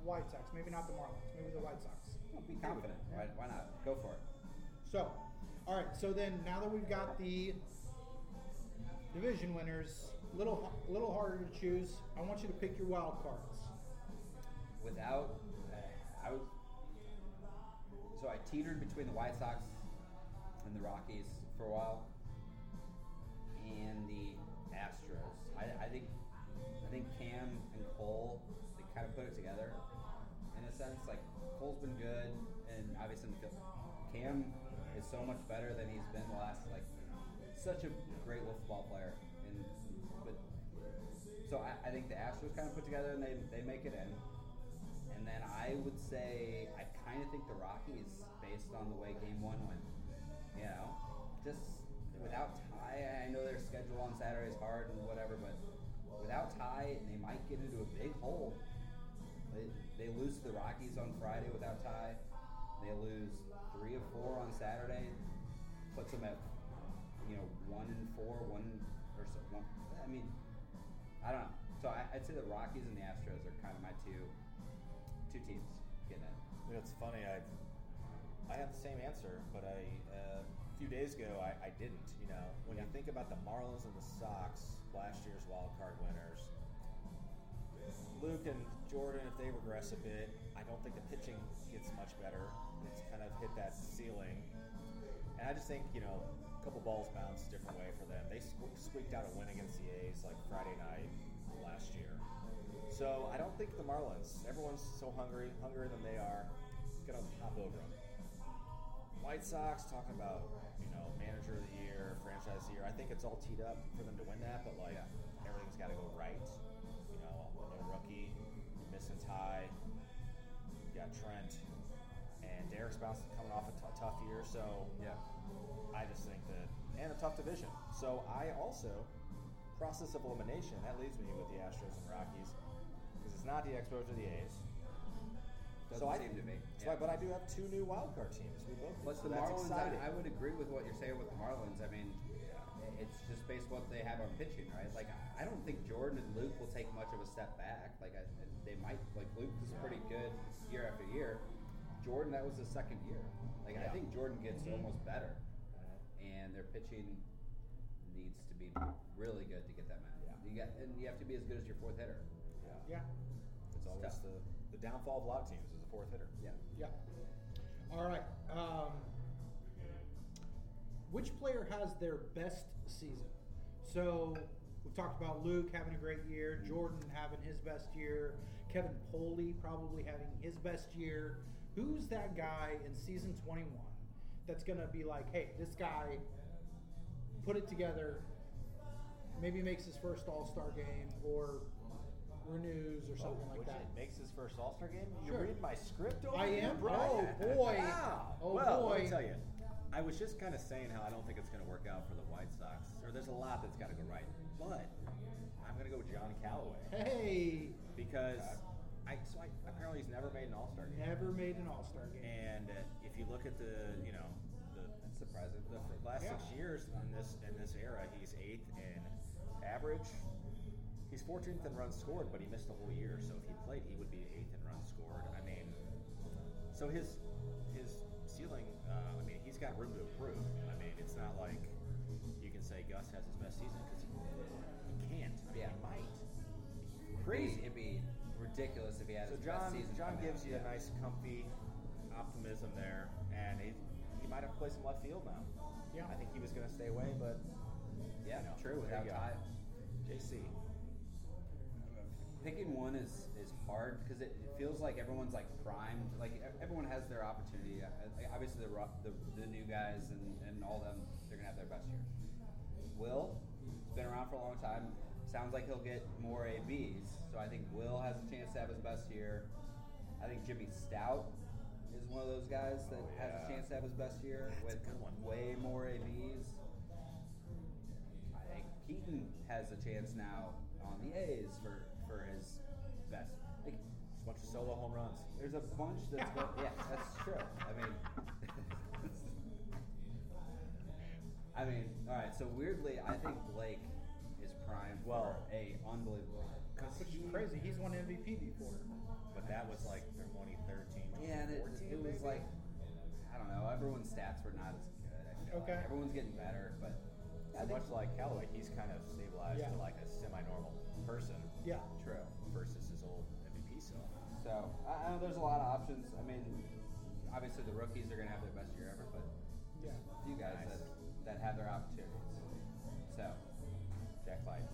White Sox. Maybe not the Marlins. Maybe the White Sox. Well, be confident. Why, why not? Go for it. So, all right. So then, now that we've got the division winners, little little harder to choose. I want you to pick your wild cards. Without, I was. So I teetered between the White Sox and the Rockies for a while, and the Astros. I, I think, I think Cam and Cole they kind of put it together, in a sense. Like Cole's been good, and obviously. Cam is so much better than he's been the last like such a great little football player. And but so I, I think the Astros kind of put together and they, they make it in. And then I would say I kind of think the Rockies, based on the way Game One went, you know, just without Ty. I know their schedule on Saturday is hard and whatever, but without Ty, they might get into a big hole. They, they lose to the Rockies on Friday without Ty. They lose three of four on Saturday. Puts them at you know one and four, one or so. One, I mean, I don't know. So I, I'd say the Rockies and the Astros are kind of my two two teams getting in. You know, it's funny. I I have the same answer, but I uh, a few days ago I, I didn't. You know, when you think about the Marlins and the Sox, last year's wild card winners, Luke and Jordan, if they regress a bit, I don't think the pitching gets much better. It's kind of hit that ceiling, and I just think you know a couple balls bounced a different way for them. They squeaked out a win against the A's like Friday night last year. So I don't think the Marlins. Everyone's so hungry, hungrier than they are. gonna hop over them. White Sox talking about you know manager of the year, franchise of the year. I think it's all teed up for them to win that, but like Yeah. everything's got to go right. You know, no rookie, missing Ty. You got Trent, and Derek's bouncing coming off a t- tough year. So Yeah. I just think that, and a tough division. So I also, process of elimination, that leaves me with the Astros and Rockies it's not the Expos or the A's. Doesn't so I, seem to be. So Yeah. I, but I do have two new wild card teams. We both. But so the that's Marlins. I, I would agree with what you're saying with the Marlins. I mean, it's just based what they have on pitching, right? Like, I don't think Jordan and Luke will take much of a step back. Like, I, they might. Like, Luke is pretty good year after year. Jordan, that was the second year. Like, I think Jordan gets Mhm. almost better, and their pitching needs to be really good to get that man. Yeah. You got, and you have to be as good as your fourth hitter. yeah. Yeah. It's always tough. the, the downfall of a lot of teams is a fourth hitter. Yeah. Yeah. All right. Um, which player has their best season? So we've talked about Luke having a great year, Jordan having his best year, Kevin Poley probably having his best year. Who's that guy in season 21 that's going to be like, hey, this guy put it together, maybe makes his first All Star game or renews or something like which that? it makes his first All Star game. You Sure. read my script over I here, am? Brian? Oh, boy. Wow. Oh, well, boy. let me tell you, I was just kind of saying how I don't think it's going to work out for the White Sox, or there's a lot that's got to go right. But I'm going to go with John Callaway Hey, because I so I, apparently he's never made an All Star game, never made an All Star game. and uh, if you look at the you know the That's surprising. the last Yeah. six years in this in this era, he's eighth in average. He's 14th in runs scored, but he missed a whole year. So if he played, he would be eighth in runs scored. I mean, so his his ceiling. Uh, I mean, he's got room to improve. I mean, it's not like you can say Gus has his best season because he, he can't. I mean, Yeah. he might. Crazy. It'd be ridiculous if he had So his John best season. John gives out. you a nice, comfy optimism there, and he he might have to play some left field now. Yeah. I think he was going to stay away, but Yeah, you know, true. Without. Ty. JC. Picking one is, is hard because it, it feels like everyone's like primed. Like everyone has their opportunity. Obviously, the, ru- the the new guys and, and all them, they're gonna have their best year. Will, he's been around for a long time. Sounds like he'll get more ABs. So I think Will has a chance to have his best year. I think Jimmy Stout is one of those guys that Oh, has a chance to have his best year That's with way more ABs. I think Keaton has a chance now on the A's for, for his best. Like, A bunch of solo home runs. there's a bunch that's (laughs) yeah, that's true. I mean, (laughs) I mean, all right. So weirdly, I think Blake is primed Well- for a unbelievable. Because Which is crazy. He's won MVP before. But that was like 2013, Yeah, and it, 2014, it was maybe? like I don't know. Everyone's stats were not as good. I feel Okay. Like. Everyone's getting better, but So much like Callaway, he's kind of stabilized Yeah. to like a semi-normal person Yeah. true. versus his old MVP self. So I, I know there's a lot of options. I mean, obviously the rookies are gonna have their best year ever, but Yeah. a few guys Nice. that, that have their opportunities. So Jack Light.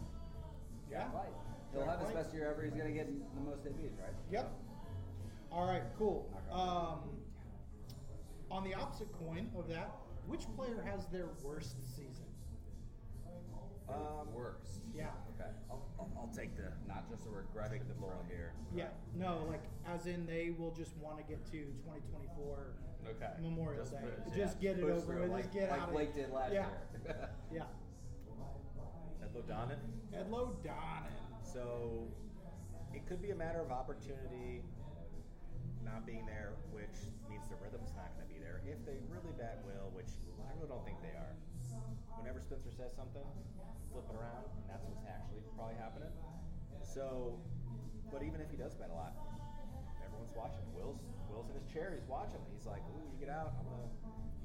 Yeah. Jack White, he'll Jack have his White. best year ever. He's gonna get the most ABs, right? Yep. All right. Cool. On Um, on the opposite coin of that, which player has their worst season? Um, Worst. Yeah. Okay. I'll, I'll, I'll take the Not just a regression take the from- bullet here. Yeah. No, like as in they will just want to get to 2024 Okay. Memorial Just Day. push- Just yeah, get it Push over through with. like, just get like out Blake of did last yeah. year. (laughs) Yeah. Edlo Donen. Edlo Donnan. So it could be a matter of opportunity not being there, which means the rhythm's not going to be there. If they really bat Will, which I really don't think they are. Whenever Spencer says something, flip it around, and that's what's actually probably happening. So, but even if he does bat a lot, everyone's watching. Will's Will's in his chair. He's watching. He's like, "Ooh, you get out. I'm gonna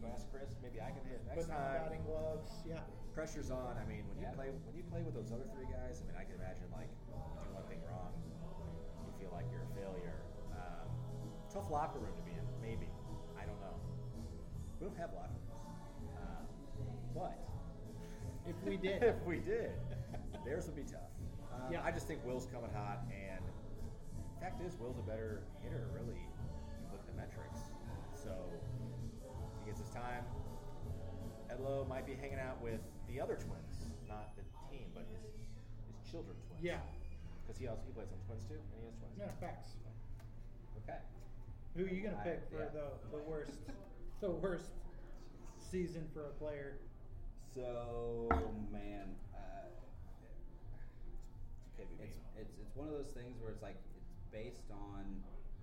go ask Chris. Maybe I can hit next on time." batting gloves. Yeah. pressure's on. I mean, when you Yeah. play when you play with those other three guys, I mean, I can imagine like you do one thing wrong, you feel like you're a failure. Um, tough locker room to be in, maybe. I don't know. We don't have locker If we did. (laughs) if we did, (laughs) theirs would be tough. Um, Yeah. I just think Will's coming hot, and fact is, Will's a better hitter, really. with the metrics. So he gets his time. Edlow might be hanging out with the other twins, not the team, but his his children twins. Yeah. Because he also he plays on twins too, and he has twins. Yeah, facts. Okay. Who are you gonna I- pick for yeah. the, the worst the worst season for a player? So man, uh, It's it's it's it's one of those things where it's like it's based on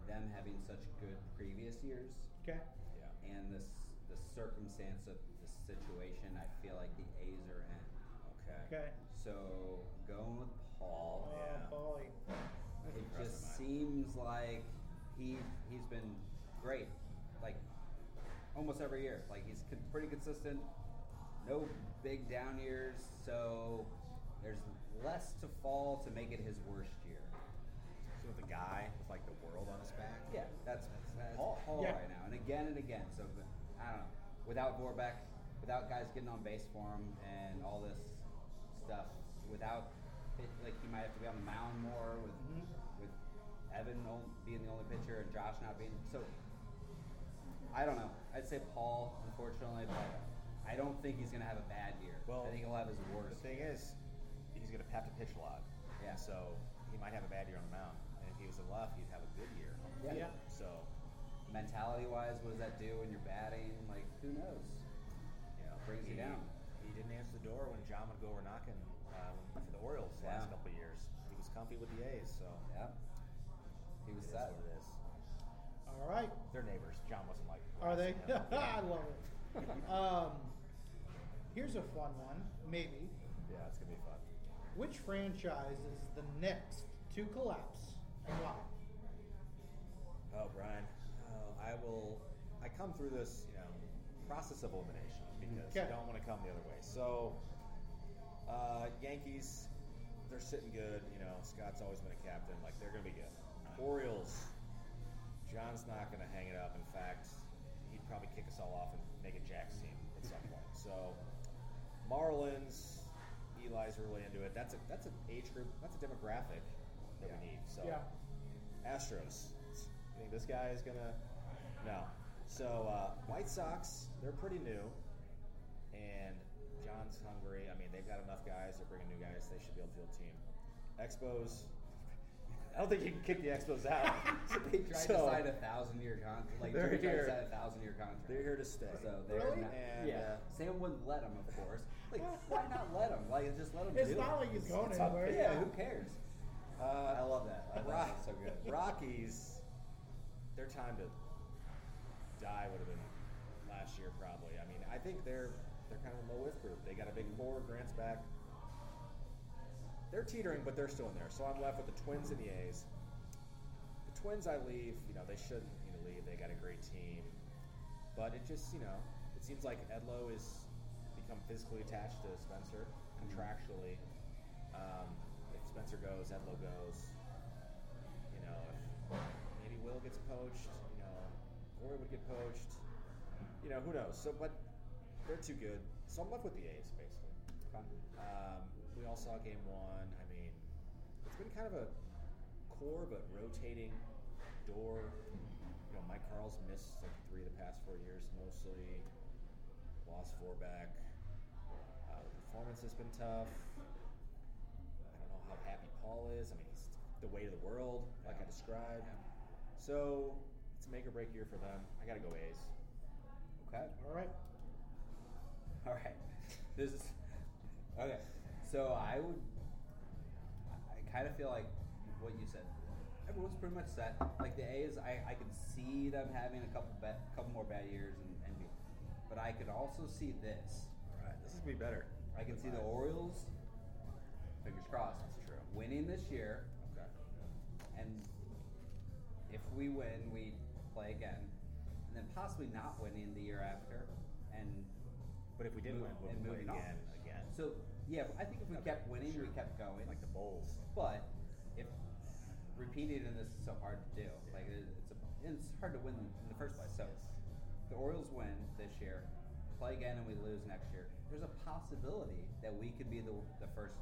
them having such good previous years Okay. yeah. and this the circumstance of the situation. I feel like the A's are in. Okay. Okay. So going with Paul. Oh, Yeah. Paulie. It just seems like he he's been great, like almost every year. Like he's con- pretty consistent. No big down years, so there's less to fall to make it his worst year. So with the guy with like the world on his back. Yeah, that's that's Paul. Paul, Yeah. right now, and again and again. So I don't know. Without Vorbeck, without guys getting on base for him, and all this stuff, without it, like he might have to be on the mound more with Mhm. with Evan being the only pitcher and Josh not being so. I don't know. I'd say Paul, unfortunately, but I don't think he's gonna have a bad year. Well, I think he'll have his worst. The worst. thing is, he's going to have to pitch a lot. Yeah. So he might have a bad year on the mound, and if he was in left, he'd have a good year. Yeah. Yeah. So Mentality wise, what does that do when you're batting? Like, who knows? you know, Brings you down. He didn't answer the door when John would go over knocking uh, for the Orioles the last couple of years. He was comfy with the A's, so Yeah. He was it is set. what it is. All right. They're neighbors. John wasn't like. Are they? (laughs) I love it. (laughs) Um, here's a fun one, maybe. yeah, it's gonna be fun. Which franchise is the next to collapse and why? Oh, Brian, oh, I will. I come through this, you know, process of elimination because Okay. I don't want to come the other way. So, uh, Yankees, they're sitting good. You know, Scott's always been a captain. Like they're gonna be good. Orioles, John's not gonna hang it up. In fact, he'd probably kick us all off and make a Jacks team at some point. So, Marlins, Eli's really into it. That's a that's an age group. That's a demographic that Yeah. we need. So. Yeah. Astros. You think this guy is gonna? No. So uh, White Sox, they're pretty new, and John's hungry. I mean, they've got enough guys. They're bringing new guys. They should be able to field a team. Expos. (laughs) I don't think you can kick the Expos out. (laughs) they tried So, to sign a thousand year contract. Like They're Jerry tried here. to sign a thousand year contract. They're here to stay. So they're Really? not, And, yeah. uh, Sam wouldn't let them, of course. Like, why not let him? Like, just let him It's do not it. like he's going It's anywhere, Yeah, yeah. who cares? Uh, I love that. I Rock-. So good. (laughs) Rockies, their time to die would have been last year, probably. I mean, I think they're they're kind of a low with group. They got a big four. Grant's back. They're teetering, but they're still in there. So I'm left with the Twins and the A's. The Twins, I leave. You know, they shouldn't you know, leave. They got a great team, but it just you know, it seems like Edlow is become physically attached to Spencer contractually. Um, if Spencer goes, Edlow goes. You know, if maybe Will gets poached. You know, Corey would get poached. You know, who knows? So, but they're too good. So I'm left with the A's basically. Um, we all saw game one. I mean, it's been kind of a core but rotating door. You know, Mike Carl's missed like three of the past four years mostly. Lost Vorbeck. Performance has been tough. I don't know how happy Paul is. I mean, he's the weight of the world, like I described. So it's a make or break year for them. I got to go A's. Okay. All right. (laughs) All right. This is okay. So I would. I kind of feel like what you said. Everyone's pretty much set. Like the A's, I, I can see them having a couple ba- couple more bad years, and, and be, but I could also see this. All right, this is gonna be better. I can see the Orioles. Fingers crossed. That's true. Winning this year, Okay. and if we win, we play again, and then possibly not winning the year after, and But if we did win, we'll and play moving on. again, again. So yeah, I think if we Okay, kept winning, sure. we kept going. like the Bulls. but if repeating in this is so hard to do, like it, it's a, it's hard to win in the first place. So the Orioles win this year, play again, and we lose next year. There's a possibility that we could be the the first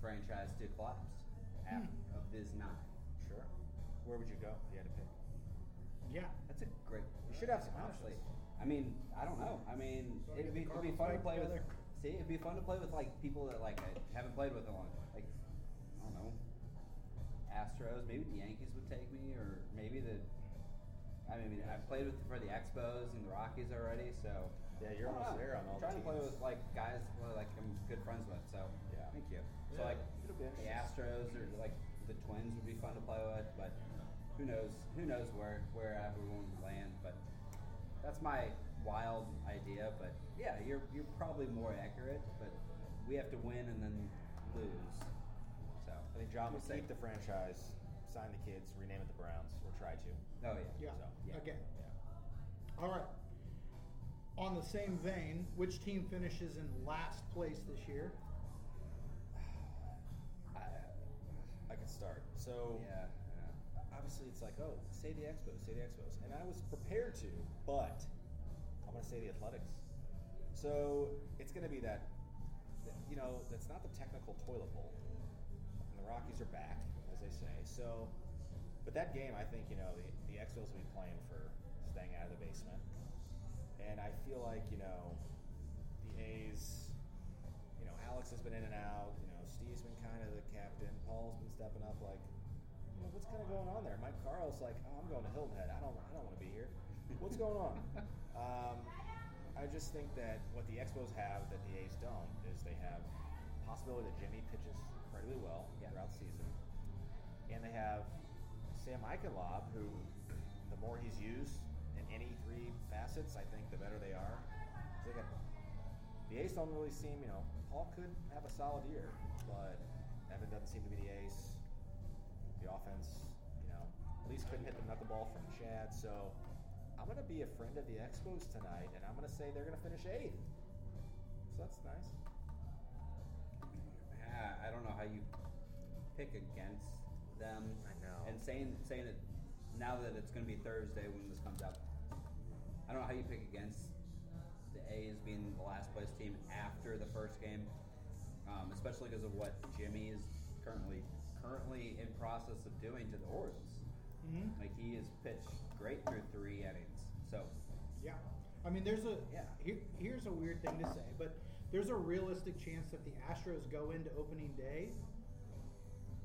franchise to collapse Hmm. of this nine. Sure. Where would you go if you had to pick? Yeah. That's a great. You should have some honestly. I mean, I don't know. I mean, Wanna it'd be, it'd be fun to back play with. See, it'd be fun to play with like people that like I haven't played with in a long. time. Like, I don't know, Astros. Maybe the Yankees would take me, or maybe the. I mean, I've played with for the Expos and the Rockies already, so. Yeah, you're almost know. there on all I'm trying the to play with like guys who, like I'm good friends with. So Yeah. thank you. So Yeah, like the. Astros or like the Twins would be fun to play with, but who knows? Who knows where where everyone will land? But that's my wild idea. But yeah, you're you're probably more accurate. But we have to win and then lose. So I think John we'll will keep the franchise, sign the kids, rename it the Browns, or try to. Oh yeah. Yeah. So, yeah. Again. Yeah. All right. On the same vein, which team finishes in last place this year? I, I can start. So Yeah. yeah. obviously it's like, oh, say the Expos, say the Expos, and I was prepared to, but I'm going to say the Athletics. So it's going to be that, you know, that's not the technical toilet bowl, and the Rockies are back, as they say. So, but that game, I think, you know, the, the Expos will be playing for staying out of the basement, feel like, you know, the A's. You know, Alex has been in and out. You know, Steve's been kind of the captain. Paul's been stepping up, like, you know, what's kind of going on there? Mike Carl's like, oh, I'm going to Hilton Head. I don't, I don't want to be here. What's going on? (laughs) um, I just think that what the Expos have that the A's don't is they have the possibility that Jimmy pitches incredibly well Yeah. throughout the season, and they have Sam Eichenlob, who the more he's used any three facets, I think the better they are. So they got the ace don't really seem, you know, Paul could have a solid year, but Evan doesn't seem to be the ace. The offense, you know, at least couldn't hit the knuckleball from Chad. So I'm going to be a friend of the Expos tonight, and I'm going to say they're going to finish eighth. So that's nice. Ah, I don't know how you pick against them. I know. And saying saying it now that it's going to be Thursday when this comes out, I don't know how you pick against the A's being the last place team after the first game, um, especially because of what Jimmy is currently currently in process of doing to the Orioles. Mm-hmm. Like he has pitched great through three innings. So Yeah. I mean, there's a Yeah. here, here's a weird thing to say, but there's a realistic chance that the Astros go into opening day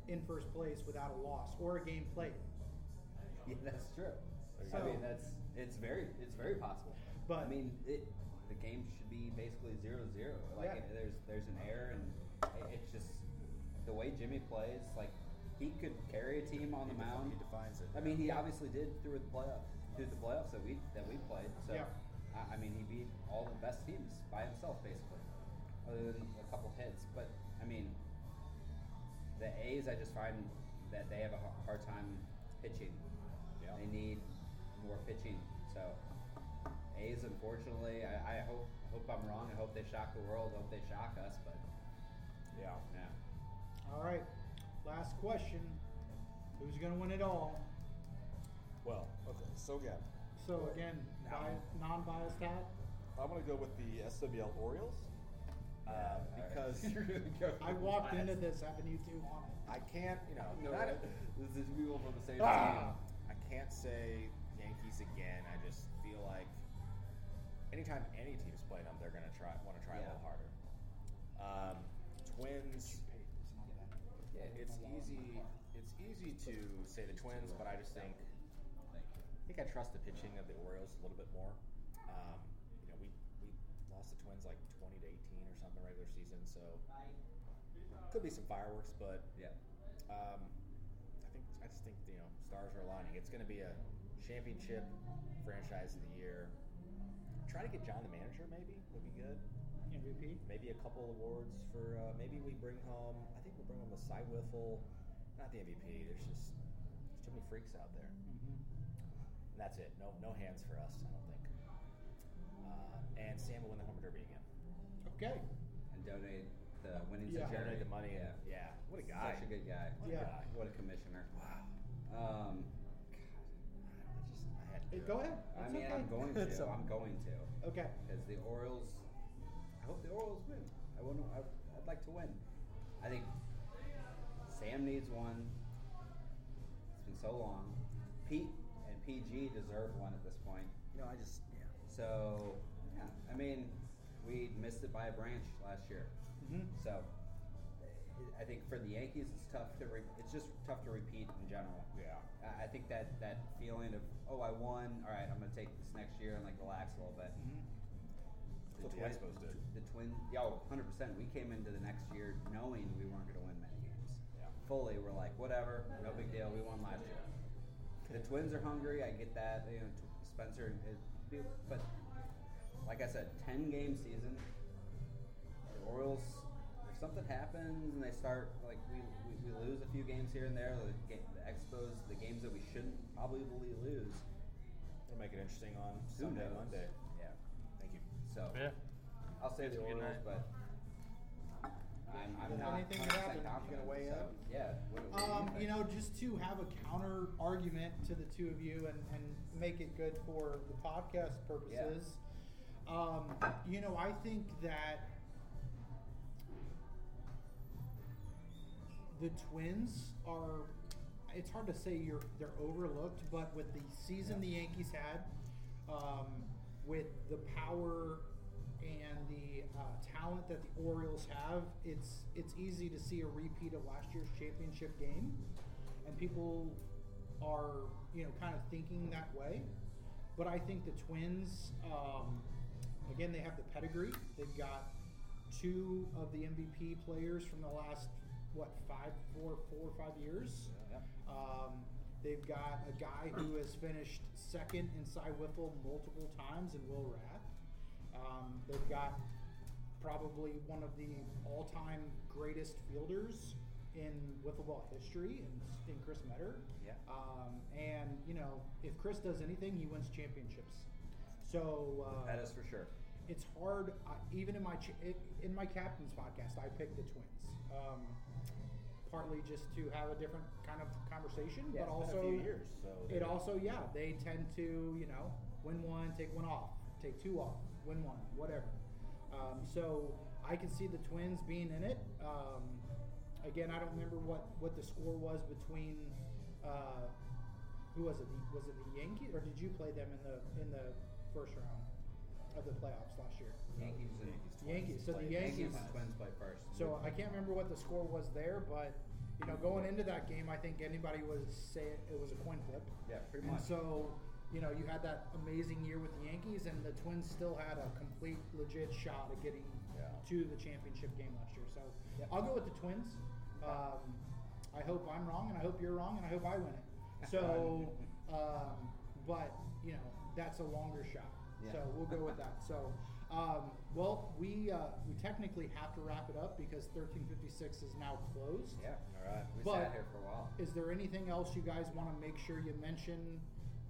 in first place without a loss or a game played. (laughs) Yeah, that's true. I mean, that's it's very it's very possible. But- I mean, it the game should be basically zero zero. Like Yeah. there's there's an error, and it- it's just the way Jimmy plays. Like he could carry a team on the defi- mound. he defines it, I mean, he obviously did through the playoff through the playoffs that we that we played. So Yeah. I, I mean, he beat all the best teams by himself basically, other than a couple hits. But I mean, the A's, I just find that they have a hard time pitching. Yeah. They need more pitching. So A's, unfortunately, I, I hope hope I'm wrong. I hope they shock the world. I Hope they shock us. But Yeah. yeah, All right. Last question. Who's going to win it all? Well, okay. So again, So again, Now- bi- non-biased hat. I'm going to go with the SWL Orioles uh, Yeah, because (laughs) You're gonna go I walked into this having you two on it. I can't, you know, No, not- this is people from the same Ah! I can't say Yankees again. I just feel like anytime any team's playing them, they're going to try want to try a little harder. Um, twins. Yeah, it's easy. It's easy to say the Twins, but I just think I think I trust the pitching of the Orioles a little bit more. Um, you know, we, we lost the Twins like twenty to eighteen or something regular season, so could be some fireworks, but Yeah. um, I think I just think you know stars are aligning. It's going to be a championship franchise of the year. Try to get John the manager, maybe would be good. MVP. Maybe a couple awards for uh, maybe we bring home. I think we'll bring home the Cy Wiffle, not the MVP. There's just there's too many freaks out there. Mm-hmm. And that's it. No no hands for us. I don't think. Uh, and Sam will win the home derby again. Okay. And donate the winnings Yeah. to charity. Donate the money. Yeah. Yeah. What a guy. Such a good guy. What a Yeah. guy. What a commissioner. Wow. Um, go ahead. I mean, okay. I'm going to. It's a- I'm going to. Okay. because the Orioles. I hope the Orioles win. I want. I, I'd like to win. I think Sam needs one. It's been so long. Pete and PG deserve one at this point. You know, I just yeah. So, yeah, I mean, we missed it by a branch last year. Mhm. So, I think for the Yankees, it's tough to. Re- it's just tough to repeat in general. Yeah. I think that that feeling of oh I won, all right, I'm gonna take this next year and like relax a little bit. Mhm. That's what the Expos did. The twin, yeah, 100. percent We came into the next year knowing we weren't gonna win many games. Yeah. Fully, we're like whatever, no big deal. We won last year. The Twins are hungry. I get that. You know, Spencer, it, but like I said, 10 game season. The Orioles, something happens and they start like we, we, we lose a few games here and there, the, ga- the Expos, the games that we shouldn't probably lose. It'll make it interesting on Who Sunday, knows? Monday. Yeah. Thank you. So Yeah. I'll say It's the a Orioles, night. but I'm, I'm not Anything 100% could happen. confident. You gonna weigh so, in? Yeah. What, what Um, think? you know, just to have a counter argument to the two of you and, and make it good for the podcast purposes, um, you know, I think that the Twins are. It's hard to say you're they're overlooked, but with the season the Yankees had, um, with the power and the uh, talent that the Orioles have, it's it's easy to see a repeat of last year's championship game, and people are you know kind of thinking that way. But I think the Twins, um, again, they have the pedigree. They've got two of the MVP players from the last what five, four, four or five years. Yeah. Um, they've got a guy who has finished second in Cy Wiffle multiple times in Will Rath. Um, they've got probably one of the all-time greatest fielders in wiffle ball history, in, in Chris Metter. Yeah. Um, and you know, if Chris does anything, he wins championships. So uh, that is for sure. it's hard. I, even in my ch- in my captain's podcast, I picked the Twins. Um, partly just to have a different kind of conversation, Yeah, but also been a few years, so it also yeah they tend to you know win one, take one off, take two off, win one, whatever. Um, so I can see the Twins being in it. Um, again, I don't remember what what the score was between. Uh, who was it? The, was it the Yankees, or did you play them in the in the first round of the playoffs last year? Yankees and Yankees, Twins. Yankees. So the play- Yankees. Twins play first. So I can't remember what the score was there, but you know, going into that game, I think anybody would say it was a coin flip. yeah, pretty And much. so, you know, you had that amazing year with the Yankees, and the Twins still had a complete, legit shot at getting Yeah. to the championship game last year. So Yep. I'll go with the Twins. Um, I hope I'm wrong, and I hope you're wrong, and I hope I win it. So, (laughs) um, but you know, that's a longer shot. Yeah. So we'll go with that. So, um, well, we uh, we technically have to wrap it up because 1356 is now closed. yeah. All right. We But- sat here for a while. Is there anything else you guys want to make sure you mention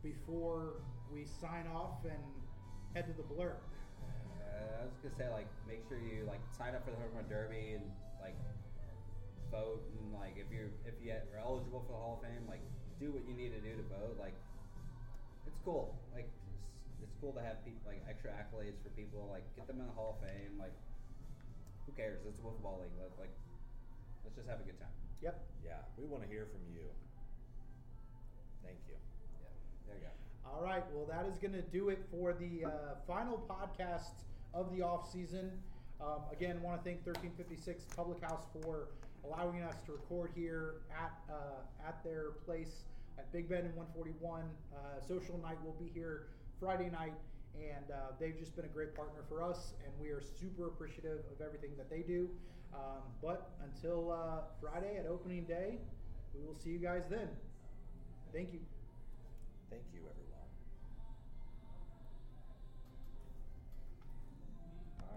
before we sign off and head to the blur? Uh, I was gonna say like make sure you like sign up for the home run derby and like vote and like if you're if you are eligible for the Hall of Fame, like do what you need to do to vote. Like it's cool. Like cool to have people like extra accolades for people. Like get them in the Hall of Fame. Like who cares? It's a wiffle ball league. Let- Like let's just have a good time. Yep. Yeah, we want to hear from you. Thank you. Yeah. There you go. All right. Well, that is going to do it for the uh, final podcast of the off season. Um, again, want to thank 1356 Public House for allowing us to record here at uh, at their place at Big Bend and 141. Uh, social night will be here Friday night. And uh, they've just been a great partner for us, and we are super appreciative of everything that they do. Um, but until uh, Friday at opening day, we will see you guys then. Thank you. Thank you, everyone.